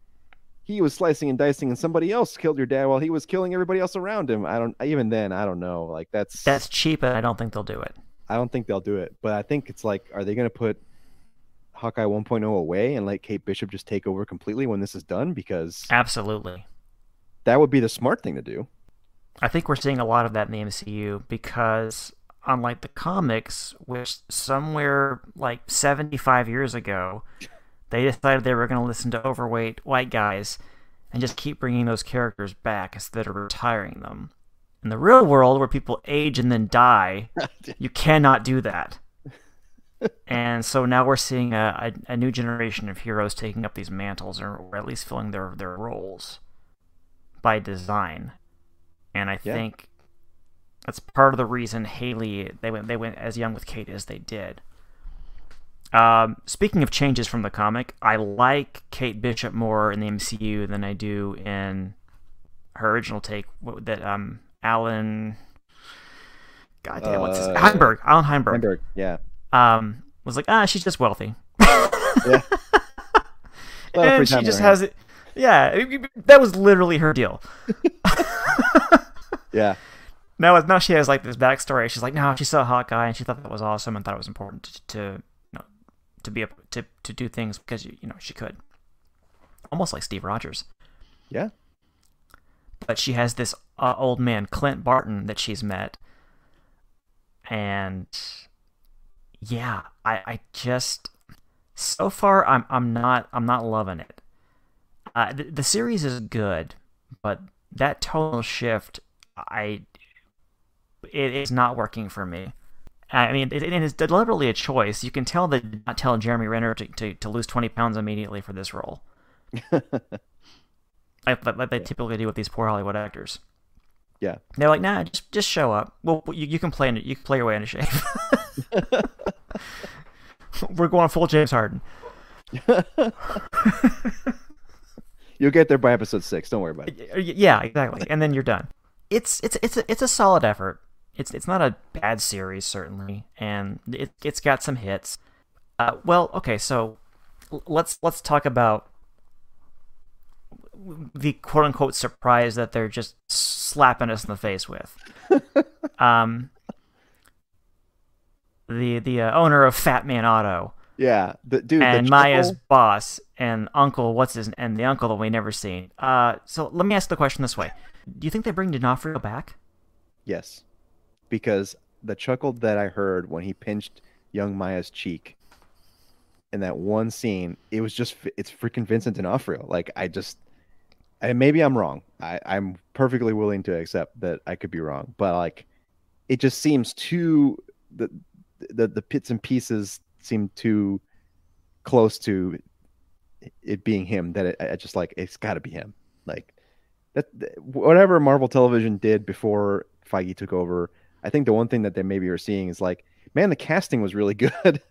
he was slicing and dicing and somebody else killed your dad while he was killing everybody else around him. I don't even then I don't know. Like that's That's cheap, and I don't think they'll do it. I don't think they'll do it. But I think it's like are they going to put Hawkeye 1.0 away and let Kate Bishop just take over completely when this is done because Absolutely. that would be the smart thing to do. I think we're seeing a lot of that in the MCU because, unlike the comics, which somewhere like 75 years ago, they decided they were going to listen to overweight white guys and just keep bringing those characters back instead of retiring them. In the real world, where people age and then die, you cannot do that. and so now we're seeing a, a, a new generation of heroes taking up these mantles or, or at least filling their, their roles by design and I Yeah. think that's part of the reason Haley they went they went as young with Kate as they did. Um, speaking of changes from the comic, I like Kate Bishop more in the MCU than I do in her original take that um Allan. God damn, what's his Uh, Heinberg? Allan Heinberg. Remember, yeah. Um, was like, ah, she's just wealthy. Yeah. A lot of free and she just has it. Yeah, that was literally her deal. Yeah. Now, now she has like this backstory. She's like, no, she saw Hawkeye and she thought that was awesome and thought it was important to, to you know, to be a, to to do things because you know she could. Almost like Steve Rogers, Yeah. but she has this uh, old man Clint Barton that she's met, and yeah, I I just so far I'm I'm not I'm not loving it. Uh, the, the series is good, but that tonal shift, I it is not working for me. I mean, it, it is deliberately a choice. You can tell they did not tell Jeremy Renner to, to, to lose 20 pounds immediately for this role. like, like they typically do with these poor Hollywood actors. Yeah. They're like, nah, just just show up. Well, you, you can play in, you can play your way into shape. We're going full James Harden. You'll get there by episode 6, don't worry about it. Yeah, exactly. And then you're done. It's it's it's a, it's a solid effort. It's it's not a bad series certainly, and it it's got some hits. Uh, well, okay, so let's let's talk about the quote unquote surprise that they're just slapping us in the face with. um, the the uh, owner of Fat Man Auto Yeah. The, dude, and the Maya's chuckle- boss and uncle, what's his, and the uncle that we never seen. Uh, so let me ask the question this way: Do you think they bring D'Onofrio back? Yes. Because the chuckle that I heard when he pinched young Maya's cheek in that one scene, it was just it's freaking Vincent D'Onofrio. Like I just and maybe I'm wrong. I, I'm perfectly willing to accept that I could be wrong, but like it just seems too the the the bits and pieces seem too close to it being him that it, I just like it's got to be him. Like that, whatever Marvel Television did before Feige took over, I think the one thing that they maybe are seeing is like, man, the casting was really good.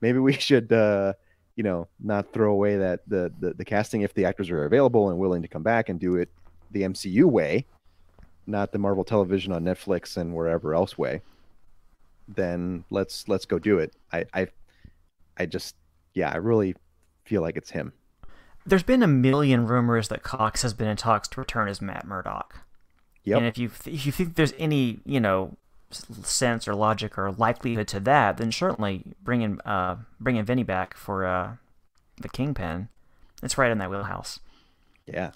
maybe we should, uh, you know, not throw away that the, the the casting if the actors are available and willing to come back and do it the MCU way, not the Marvel Television on Netflix and wherever else way. Then let's let's go do it. I I I just yeah, I really feel like it's him. There's been a million rumors that Cox has been in talks to return as Matt Murdock. Yep. And if you if you think there's any you know sense or logic or likelihood to that, then certainly bringing uh bringing Vinny back for uh the Kingpin, it's right in that wheelhouse. yeah.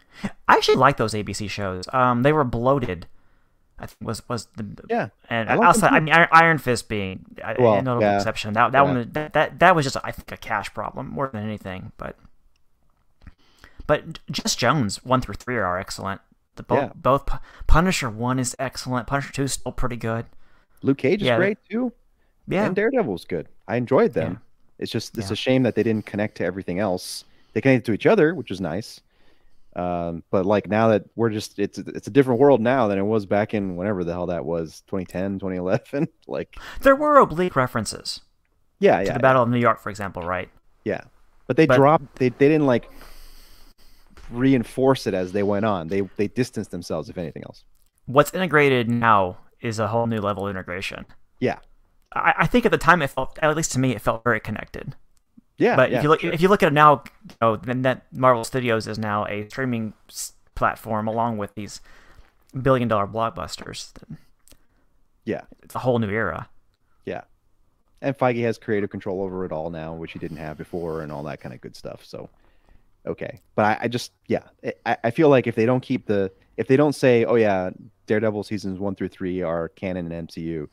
I actually like those ABC shows. Um, they were bloated. I think was was the Yeah. and I outside I mean Iron, Fist being a, a Well, notable yeah. exception. That that Yeah. one that, that that was just I think a cash problem more than anything. But but Jess Jones one through three are excellent. The both Yeah. both Pu- Punisher one is excellent. Punisher two is still pretty good. Luke Cage is Yeah, great too. Yeah, And Daredevil's good. I enjoyed them. Yeah. It's just it's Yeah. a shame that they didn't connect to everything else. They connected to each other, which is nice. Um, but like now that we're just it's it's a different world now than it was back in whenever the hell that was 2010 2011 like there were oblique references yeah to yeah the Battle of New York, for example, right? yeah but they But- dropped they, they didn't like reinforce it as they went on they they distanced themselves if anything else What's integrated now is a whole new level of integration. yeah I, I think at the time it felt, at least to me, it felt very connected. yeah But yeah, if you look, sure. if you look at it now, you know, then that Marvel Studios is now a streaming platform along with these billion-dollar blockbusters. yeah It's a whole new era. yeah and Feige has creative control over it all now which he didn't have before and all that kind of good stuff so okay but I, I just yeah I, I feel like if they don't keep the if they don't say oh yeah Daredevil seasons one through three are canon and MCU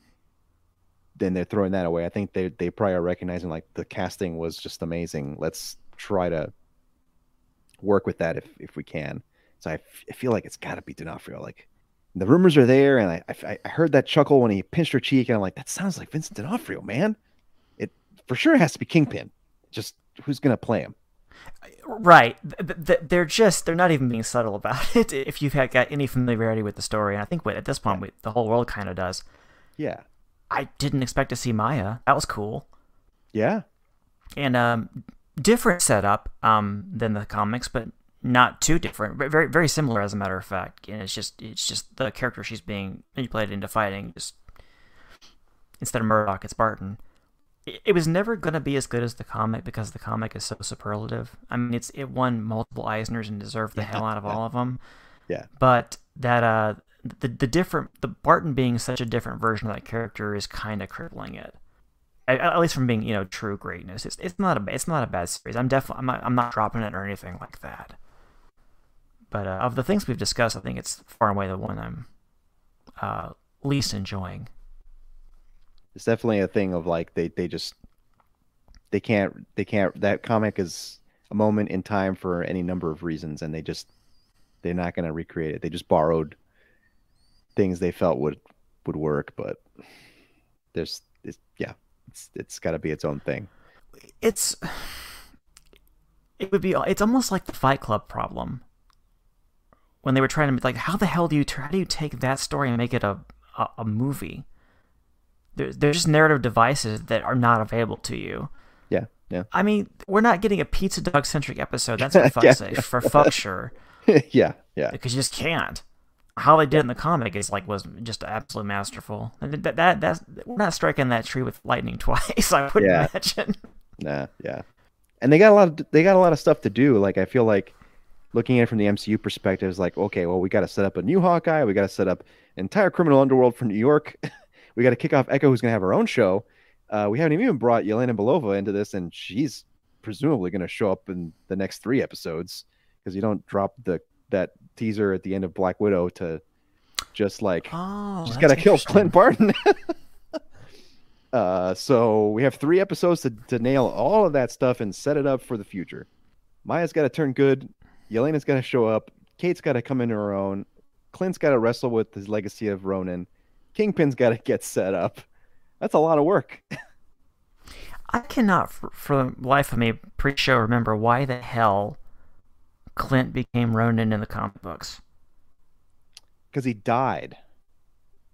then they're throwing that away I think they they probably are recognizing like the casting was just amazing let's try to work with that if if we can so I, f- I feel like it's got to be D'Onofrio like the rumors are there, and I, I I heard that chuckle when he pinched her cheek, and I'm like, that sounds like Vincent D'Onofrio, man. It for sure has to be Kingpin. Just who's gonna play him? Right. Th- th- They're just, they're not even being subtle about it. If you've had, got any familiarity with the story, and I think at this point, we, the whole world kind of does. Yeah, I didn't expect to see Maya. That was cool. yeah, and um, different setup um, than the comics, but not too different. Very very similar, as a matter of fact. And it's just it's just the character she's being manipulated into fighting. Just instead of Murdock, it's Barton. It, was never gonna be as good as the comic because the comic is so superlative. I mean, it's it won multiple Eisners and deserved the hell out of yeah. all of them. yeah, But that uh the the different the Barton being such a different version of that character is kind of crippling it. At, at least from being you know true greatness. It's it's not a it's not a bad series. I'm definitely I'm not I'm not dropping it or anything like that. But uh, of the things we've discussed, I think it's far and away the one I'm uh, least enjoying. It's definitely a thing of like they they just they can't they can't that comic is a moment in time for any number of reasons, and they just they're not gonna recreate it. They just borrowed things they felt would would work, but there's it's, yeah, it's it's got to be its own thing. It's it would be it's almost like the Fight Club problem when they were trying to like how the hell do you how do you take that story and make it a a, a movie? There's there's just narrative devices that are not available to you. Yeah, yeah, I mean, we're not getting a pizza dog centric episode. That's for fuck's Yeah. sake, for fuck sure, yeah, yeah. because you just can't. How they did it in the comic is like was just absolutely masterful. And that, that that's we're not striking that tree with lightning twice. I would Yeah. imagine. Nah, yeah. And they got a lot of they got a lot of stuff to do. Like I feel like looking at it from the MCU perspective is like, okay, well we got to set up a new Hawkeye, we got to set up entire criminal underworld for New York. We got to kick off Echo, who's gonna have her own show. Uh, we haven't even brought Yelena Belova into this, and she's presumably gonna show up in the next three episodes because you don't drop the that teaser at the end of Black Widow to just like Oh, She's that's got to kill. Clint Barton. uh, so we have three episodes to, to nail all of that stuff and set it up for the future. Maya's got to turn good. Yelena's got to show up. Kate's got to come into her own. Clint's got to wrestle with his legacy of Ronin. Kingpin's got to get set up. That's a lot of work. I cannot, for, for the life of me, pre-show remember why the hell Clint became Ronin in the comic books. Because he died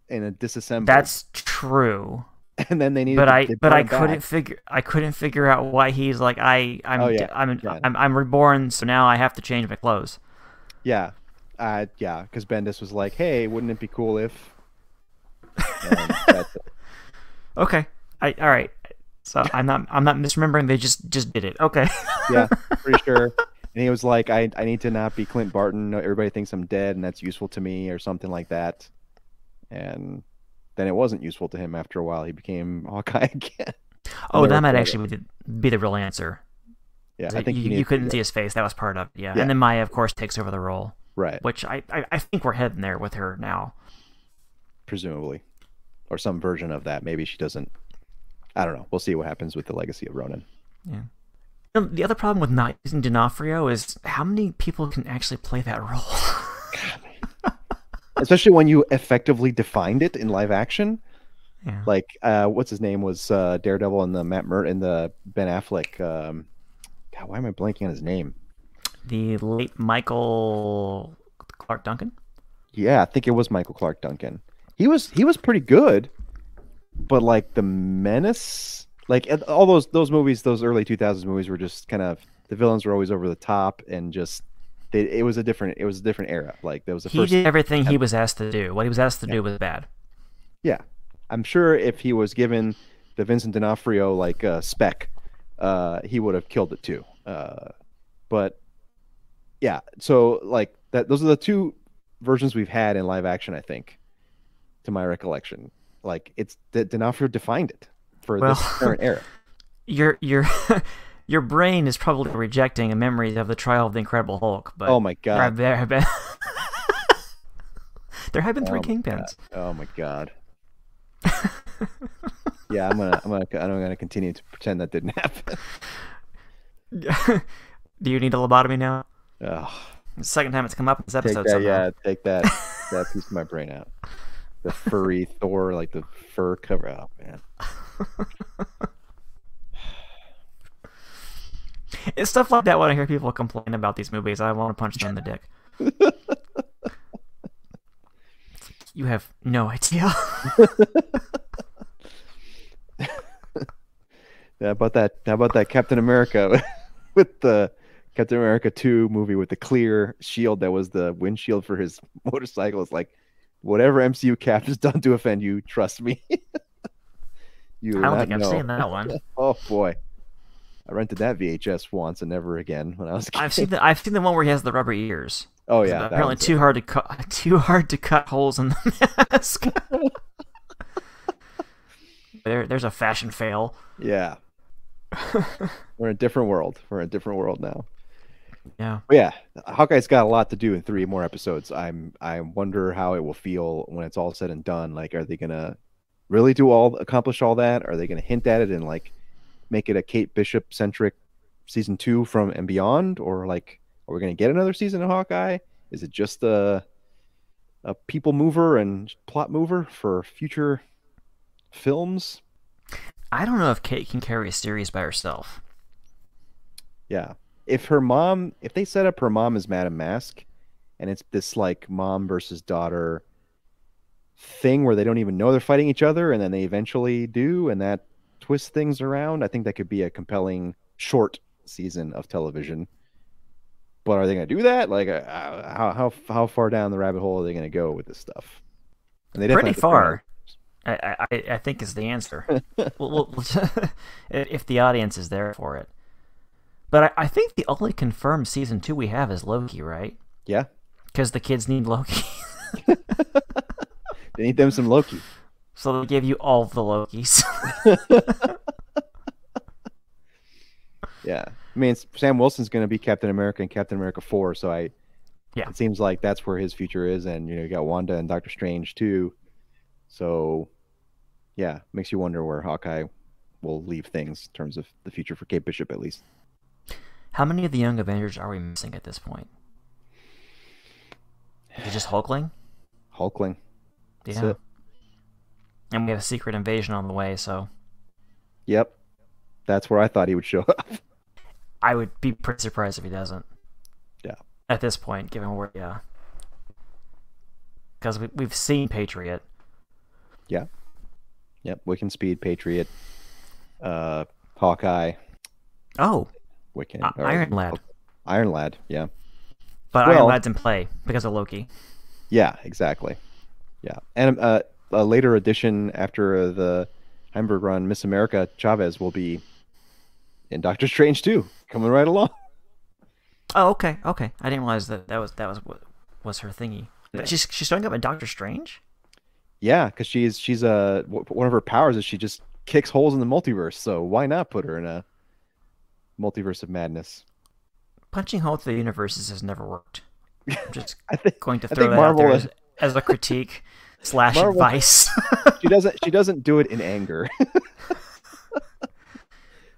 in a disassembled. That's true. and then they needed. But to, I but I back. couldn't figure I couldn't figure out why he's like I I'm Oh, yeah, I'm, yeah. I'm I'm reborn so now I have to change my clothes. Yeah, uh, yeah. Because Bendis was like, "Hey, wouldn't it be cool if?" And that's it. Okay. I all right. So I'm not I'm not misremembering. They just just did it. Okay. yeah, pretty sure. And he was like, I, I need to not be Clint Barton. Everybody thinks I'm dead, and that's useful to me, or something like that. And then it wasn't useful to him after a while. He became Hawkeye again. oh, that might actually be the, be the real answer. Yeah, I think you, you couldn't see his face. That was part of it. Yeah. Yeah. And then Maya, of course, takes over the role, right, which I, I I think we're heading there with her now. Presumably, or some version of that. Maybe she doesn't. I don't know. We'll see what happens with the legacy of Ronin. Um, The other problem with not using D'Onofrio is how many people can actually play that role. Especially when you effectively defined it in live action. yeah. Like, uh, what's his name was uh, Daredevil in the Matt Mer in the Ben Affleck. Um, God, why am I blanking on his name? The late Michael Clarke Duncan. Yeah, I think it was Michael Clarke Duncan. He was he was pretty good, but like the menace, like all those those movies, those early two thousands movies were just kind of the villains were always over the top and just they, it was a different it was a different era. Like there was the He first did everything he was asked to do. What he was asked to do was bad. yeah. I'm sure if he was given the Vincent D'Onofrio like uh, spec, uh, he would have killed it too. Uh, but yeah, so like that those are the two versions we've had in live action. I think, to my recollection, like it's D- D'Onofrio defined it for Well- this current era. Your your your brain is probably rejecting a memory of the trial of the Incredible Hulk. But Oh my god! there have been there have been three Oh kingpins. Oh my god! yeah, I'm gonna I'm gonna I'm gonna continue to pretend that didn't happen. do you need a lobotomy now? Ugh. Second time it's come up in this take episode. that, somehow. yeah, take that, that piece of my brain out. The furry Thor, like the fur cover. Oh man, It's stuff like that when I hear people complain about these movies. I want to punch them in the dick. you have no idea. yeah, about that? How about that Captain America with the Captain America two movie with the clear shield that was the windshield for his motorcycle? It's like whatever MCU Cap has done to offend you, trust me. you I do don't think I've know. seen that one. Oh boy, I rented that VHS once and never again when I was. A kid. I've seen the I've seen the one where he has the rubber ears. Oh yeah, apparently one's it. too hard to cut too hard to cut holes in the mask. there, there's a fashion fail. Yeah. We're in a different world. We're in a different world now. Yeah. But yeah, Hawkeye's got a lot to do in three more episodes. I'm I wonder how it will feel when it's all said and done. Like, are they gonna really do all accomplish all that? Are they gonna hint at it and like make it a Kate Bishop centric season two from and beyond? Or like are we gonna get another season of Hawkeye? Is it just a a people mover and plot mover for future films? I don't know if Kate can carry a series by herself. Yeah. If her mom, if they set up her mom as Madame Mask, and it's this like mom versus daughter thing where they don't even know they're fighting each other, and then they eventually do, and that twists things around, I think that could be a compelling short season of television. But are they going to do that? Like, uh, how how how far down the rabbit hole are they going to go with this stuff? And they Pretty have to plan far. I, I, I think is the answer. Well, well, if the audience is there for it. But I, I think the only confirmed season two we have is Loki, right? Yeah, Because the kids need Loki. they need them some Loki. so they give you all the Lokis. Yeah, I mean Sam Wilson's going to be Captain America and Captain America Four, so I. Yeah. It seems like that's where his future is, and you know you got Wanda and Doctor Strange too, so, yeah, makes you wonder where Hawkeye will leave things in terms of the future for Kate Bishop at least. How many of the young Avengers are we missing at this point? Is it just Hulkling? Hulkling. Yeah. And we have a secret invasion on the way, so Yep. That's where I thought he would show up. I would be pretty surprised if he doesn't. Yeah. At this point, given where yeah, because we we've seen Patriot. Yeah. Yep. Wiccan Speed, Patriot, uh, Hawkeye, Oh, Wiccan, uh, or- Iron Lad. Iron Lad. Yeah. But Well- Iron Lad's in play because of Loki. Yeah. Exactly. Yeah. And uh, a later edition after the Heinberg run, Miss America Chavez will be in Doctor Strange too, coming right along. Oh, okay, okay. I didn't realize that that was that was was her thingy. Yeah. She's she's showing up in Doctor Strange. Yeah, because she's she's a one of her powers is she just kicks holes in the multiverse. So why not put her in a multiverse of madness? Punching holes through the universes has never worked. I'm just I think going to throw that out there Marvel as, as a critique slash Marvel- advice. she doesn't she doesn't do it in anger.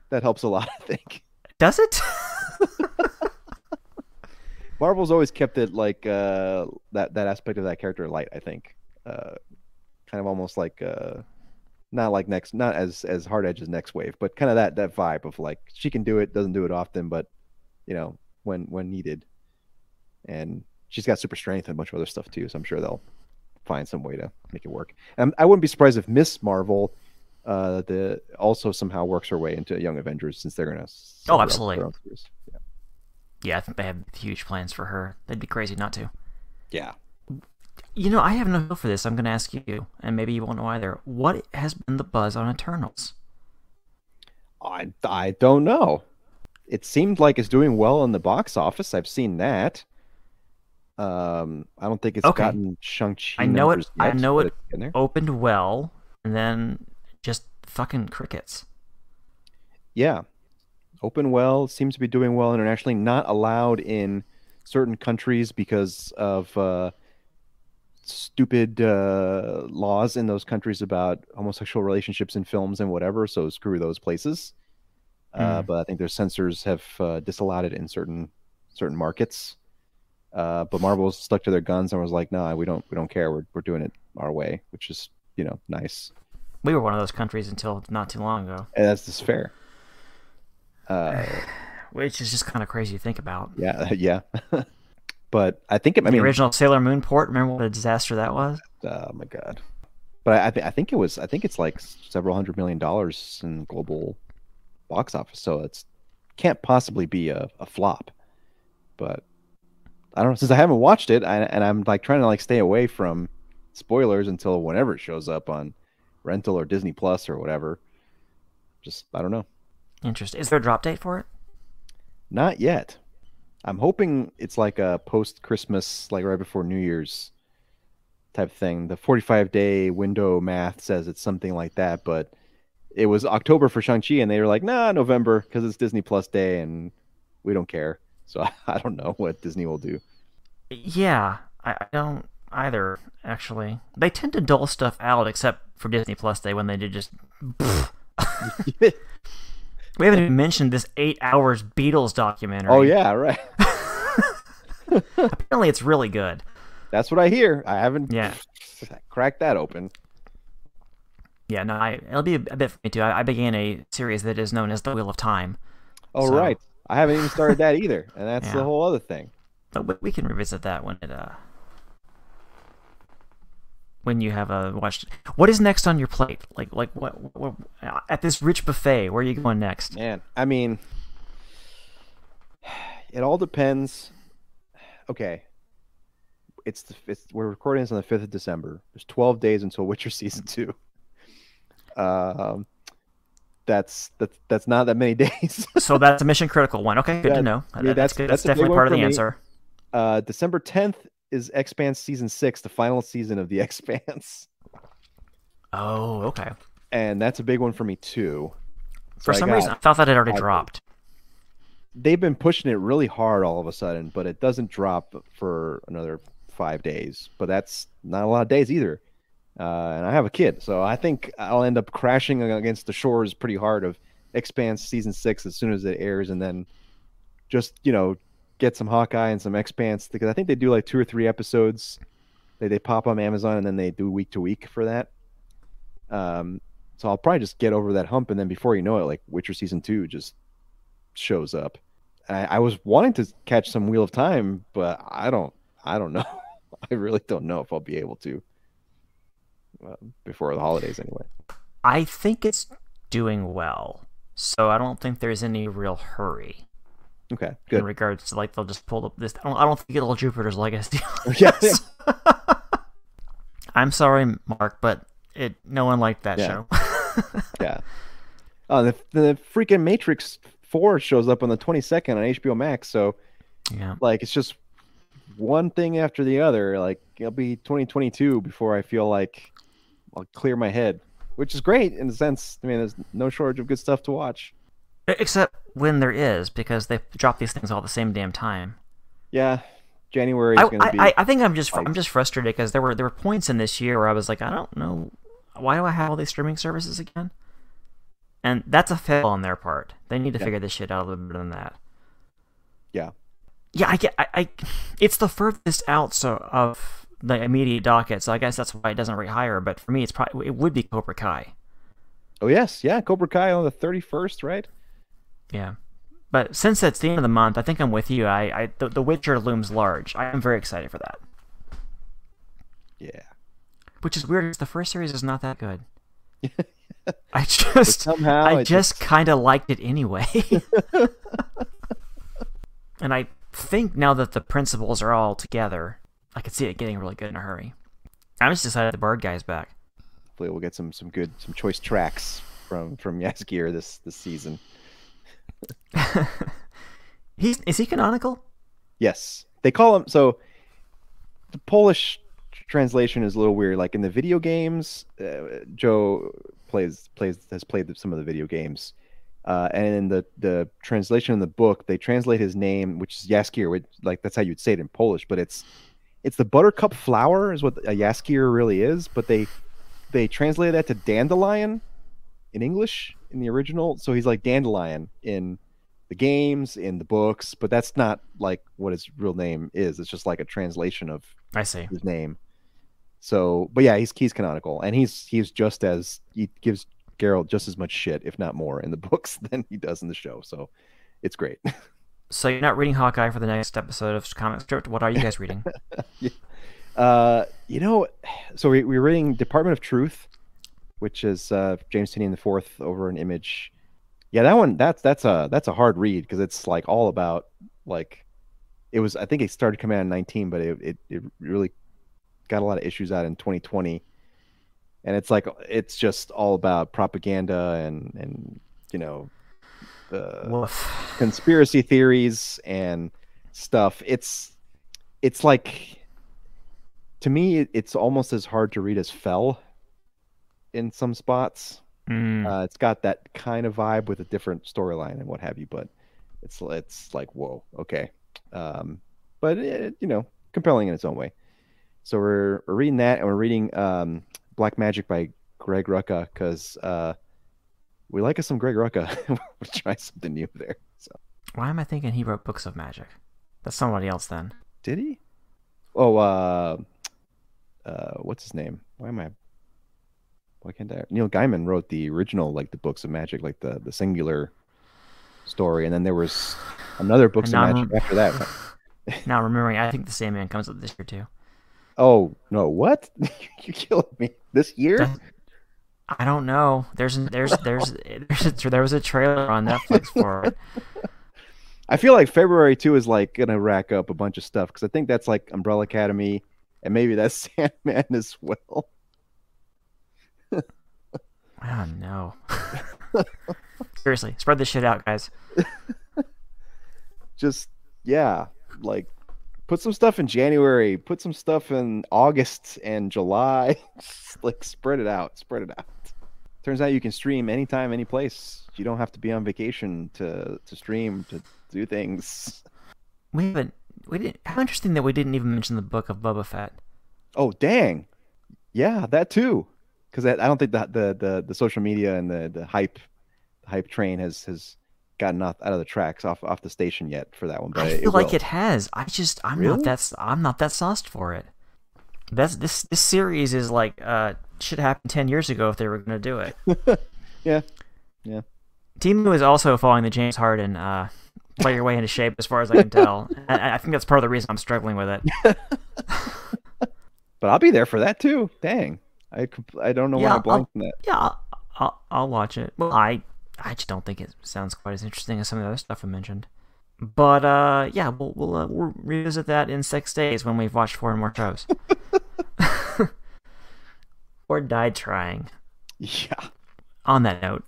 that helps a lot, I think. Does it? Marvel's always kept it like uh, that that aspect of that character light. I think, uh, kind of almost like uh, not like next, not as as hard edge as Nextwave, but kind of that that vibe of like she can do it, doesn't do it often, but you know when when needed, and she's got super strength and a bunch of other stuff too. So I'm sure they'll find some way to make it work. And I wouldn't be surprised if Miss Marvel. Uh, the also somehow works her way into Young Avengers since they're gonna. Oh, absolutely. Yeah. yeah, I think they have huge plans for her. They'd be crazy not to. yeah. You know, I have no feel for this. I'm going to ask you, and maybe you won't know either. What has been the buzz on Eternals? I I don't know. It seemed like it's doing well in the box office. I've seen that. Um, I don't think it's Okay. gotten Shang Chi. I know it- numbers I know it- it's in there. Opened well, and then just fucking crickets. Yeah, open well. Seems to be doing well internationally. Not allowed in certain countries because of uh, stupid uh, laws in those countries about homosexual relationships in films and whatever. So screw those places. Uh, Mm. but I think their censors have uh, disallowed it in certain certain markets. Uh, but Marvel's stuck to their guns and was like, "Nah, we don't we don't care. We're we're doing it our way," which is you know nice. We were one of those countries until not too long ago, And that's just fair. Uh, which is just kind of crazy to think about. Yeah, yeah. But I think it. I mean, the original Sailor Moon port, remember what a disaster that was? oh my god. But I, I, th- I think it was. I think it's like several hundred million dollars in global box office. So it's can't possibly be a, a flop. But I don't know. Since I haven't watched it, I, and I'm like trying to like stay away from spoilers until whenever it shows up on rental or Disney Plus or whatever. Just I don't know. Interesting. Is there a drop date for it? Not yet. I'm hoping it's like a post Christmas, like right before New Year's type thing. The 45 day window math says it's something like that, but it was October for Shang-Chi and they were like, nah, November because it's Disney Plus Day and we don't care. So I don't know what Disney will do. Yeah, I, don't either. Actually, they tend to dull stuff out, except for Disney Plus Day when they did just. We haven't even mentioned this eight hours Beatles documentary. oh, yeah, right. Apparently, it's really good. That's what I hear. I haven't Yeah. cracked that open. Yeah, no, I, it'll be a, bit for me too. I, I began a series that is known as The Wheel of Time, Oh, So- right. I haven't even started that either. And that's the whole other thing. but we, we can revisit that when it uh when you have a watched. What is next on your plate? Like like what, what at this rich buffet? Where are you going next? Man, I mean, it all depends. Okay, it's the it's, we're recording this on the fifth of December. There's 12 days until Witcher season two. Um, that's that's that's not that many days. so that's a mission critical one. Okay, good Yeah, to know. yeah, that's, that's- good. that's That's, definitely part of the me. answer. Uh, December 10th is Expanse season six, the final season of the Expanse, Oh, okay. and that's a big one for me too. For So I some got- reason, I thought that had already I- dropped. they've been pushing it really hard all of a sudden, but it doesn't drop for another five days. But that's not a lot of days either. Uh, and I have a kid, so I think I'll end up crashing against the shores pretty hard of Expanse season six as soon as it airs, and then just you know get some Hawkeye and some Expanse because I think they do like two or three episodes. They they pop on Amazon and then they do week to week for that. Um, So I'll probably just get over that hump, and then before you know it, like Witcher season two just shows up. I, I was wanting to catch some Wheel of Time, but I don't. I don't know. I really don't know if I'll be able to uh, before the holidays, anyway. I think it's doing well, so I don't think there's any real hurry. Okay, good. In regards to like they'll just pull up this, I don't, I don't think it'll Jupiter's Legacy. yeah. I'm sorry, Mark, but it no one liked that Yeah. show. yeah. Oh, the the freaking Matrix Four shows up on the twenty second on HBO Max. So yeah. like it's just one thing after the other. Like it'll be twenty twenty two before I feel like I'll clear my head, which is great in a sense. I mean, there's no shortage of good stuff to watch. Except when there is, because they drop these things all the same damn time. Yeah, January is going to be. I, I think I'm just like- I'm just frustrated because there were there were points in this year where I was like I don't know why do I have all these streaming services again, and that's a fail on their part. They need to Yeah. figure this shit out a little bit than that. yeah, Yeah, I get I, I it's the furthest out so of the immediate docket, so I guess that's why it doesn't rate higher. But for me, it's probably it would be Cobra Kai. Oh yes, yeah, Cobra Kai on the thirty first, right? Yeah. But since it's the end of the month, I think I'm with you. I, I the, the Witcher looms large. I am very excited for that. Yeah. Which is weird because the first series is not that good. I just somehow I just kind of liked it anyway. and I think now that the principles are all together, I could see it getting really good in a hurry. I'm just excited the bird guy's back. Hopefully, we'll get some some good some choice tracks from from Jaskier this this season. He's is he canonical? Yes, they call him so. The Polish translation is a little weird. Like in the video games, uh, Joe plays plays has played some of the video games, uh, and in the the translation in the book, they translate his name, which is Jaskier, which like that's how you'd say it in Polish, but it's it's the buttercup flower is what a Jaskier really is, but they they translated that to dandelion in English in the original, so he's like dandelion in the games in the books, but that's not like what his real name is. It's just like a translation of I see. his name. So, but yeah, he's he's canonical, and he's he's just as he gives Geralt just as much shit, if not more, in the books than he does in the show. So, it's great. So you're not reading Hawkeye for the next episode of Comic Strip. What are you guys reading? Uh, you know, so we, we're reading Department of Truth, which is uh, James Tynion the fourth over an image. Yeah, that one that's that's a that's a hard read because it's like all about like it was. I think it started coming out in 19, but it, it it really got a lot of issues out in 2020, and it's like it's just all about propaganda and and you know uh, Woof. conspiracy theories and stuff. It's it's like to me it's almost as hard to read as Fell in some spots. Mm. Uh, it's got that kind of vibe with a different storyline and what have you, but it's it's like whoa, okay. Um, but it, you know, compelling in its own way. So we're we're reading that and we're reading um, Black Magick by Greg Rucka because uh, we like us some Greg Rucka. we'll try something new there. So Why am I thinking he wrote books of magic? That's somebody else then. did he? Oh, uh, uh, what's his name? Why am I? Why can't I? Neil Gaiman wrote the original, like the books of magic, like the the singular story, and then there was another books of magic I'm- after that. Now remembering, I think the Sandman comes up this year too. Oh no! What? you killing me this year? I don't know. There's there's there's there's a, there was a trailer on Netflix for it. I feel like February too is like gonna rack up a bunch of stuff because I think that's like Umbrella Academy, and maybe that's Sandman as well. Oh no. Seriously, spread this shit out, guys. Just yeah, like put some stuff in January, put some stuff in August and July. Just, like spread it out, spread it out. Turns out you can stream anytime, any place. You don't have to be on vacation to to stream to do things. We haven't. We didn't. How interesting that we didn't even mention the book of Boba Fett. Oh dang, yeah, that too. Because I don't think that the, the the social media and the the hype the hype train has has gotten off out of the tracks off off the station yet for that one. But I it like will. it has. I just I'm Really? not that I'm not that sauced for it. That's this this series is like uh should happen ten years ago if they were gonna do it. Yeah. Yeah. Timu is also following the James Harden uh play your way into shape as far as I can tell. and I think that's part of the reason I'm struggling with it. But I'll be there for that too. Dang. I I don't know Yeah, why I I'll- blanked on that. Yeah, I'll, I'll, I'll watch it. Well, I I just don't think it sounds quite as interesting as some of the other stuff I mentioned. But uh, yeah, we'll we'll, uh, we'll revisit that in six days when we've watched four more shows. or died trying. Yeah. On that note,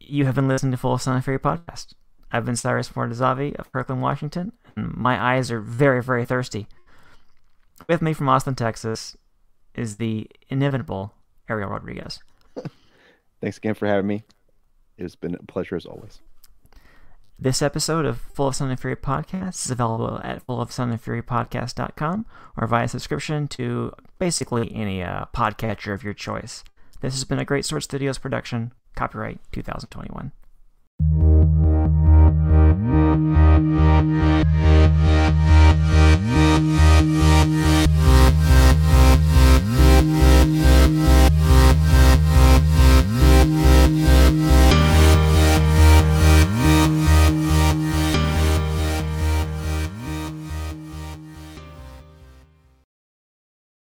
you have been listening to Full Sun Fury podcast. I've been Cyrus Mortazavi of Kirkland, Washington, and my eyes are very, very thirsty. With me from Austin, Texas, is the inevitable Ariel Rodriguez. Thanks again for having me. It's been a pleasure as always. This episode of Full of Sun and Fury podcast is available at fullofsunandfurypodcast.com or via subscription to basically any uh, podcatcher of your choice. This has been a Great Sword Studios production, copyright 2021.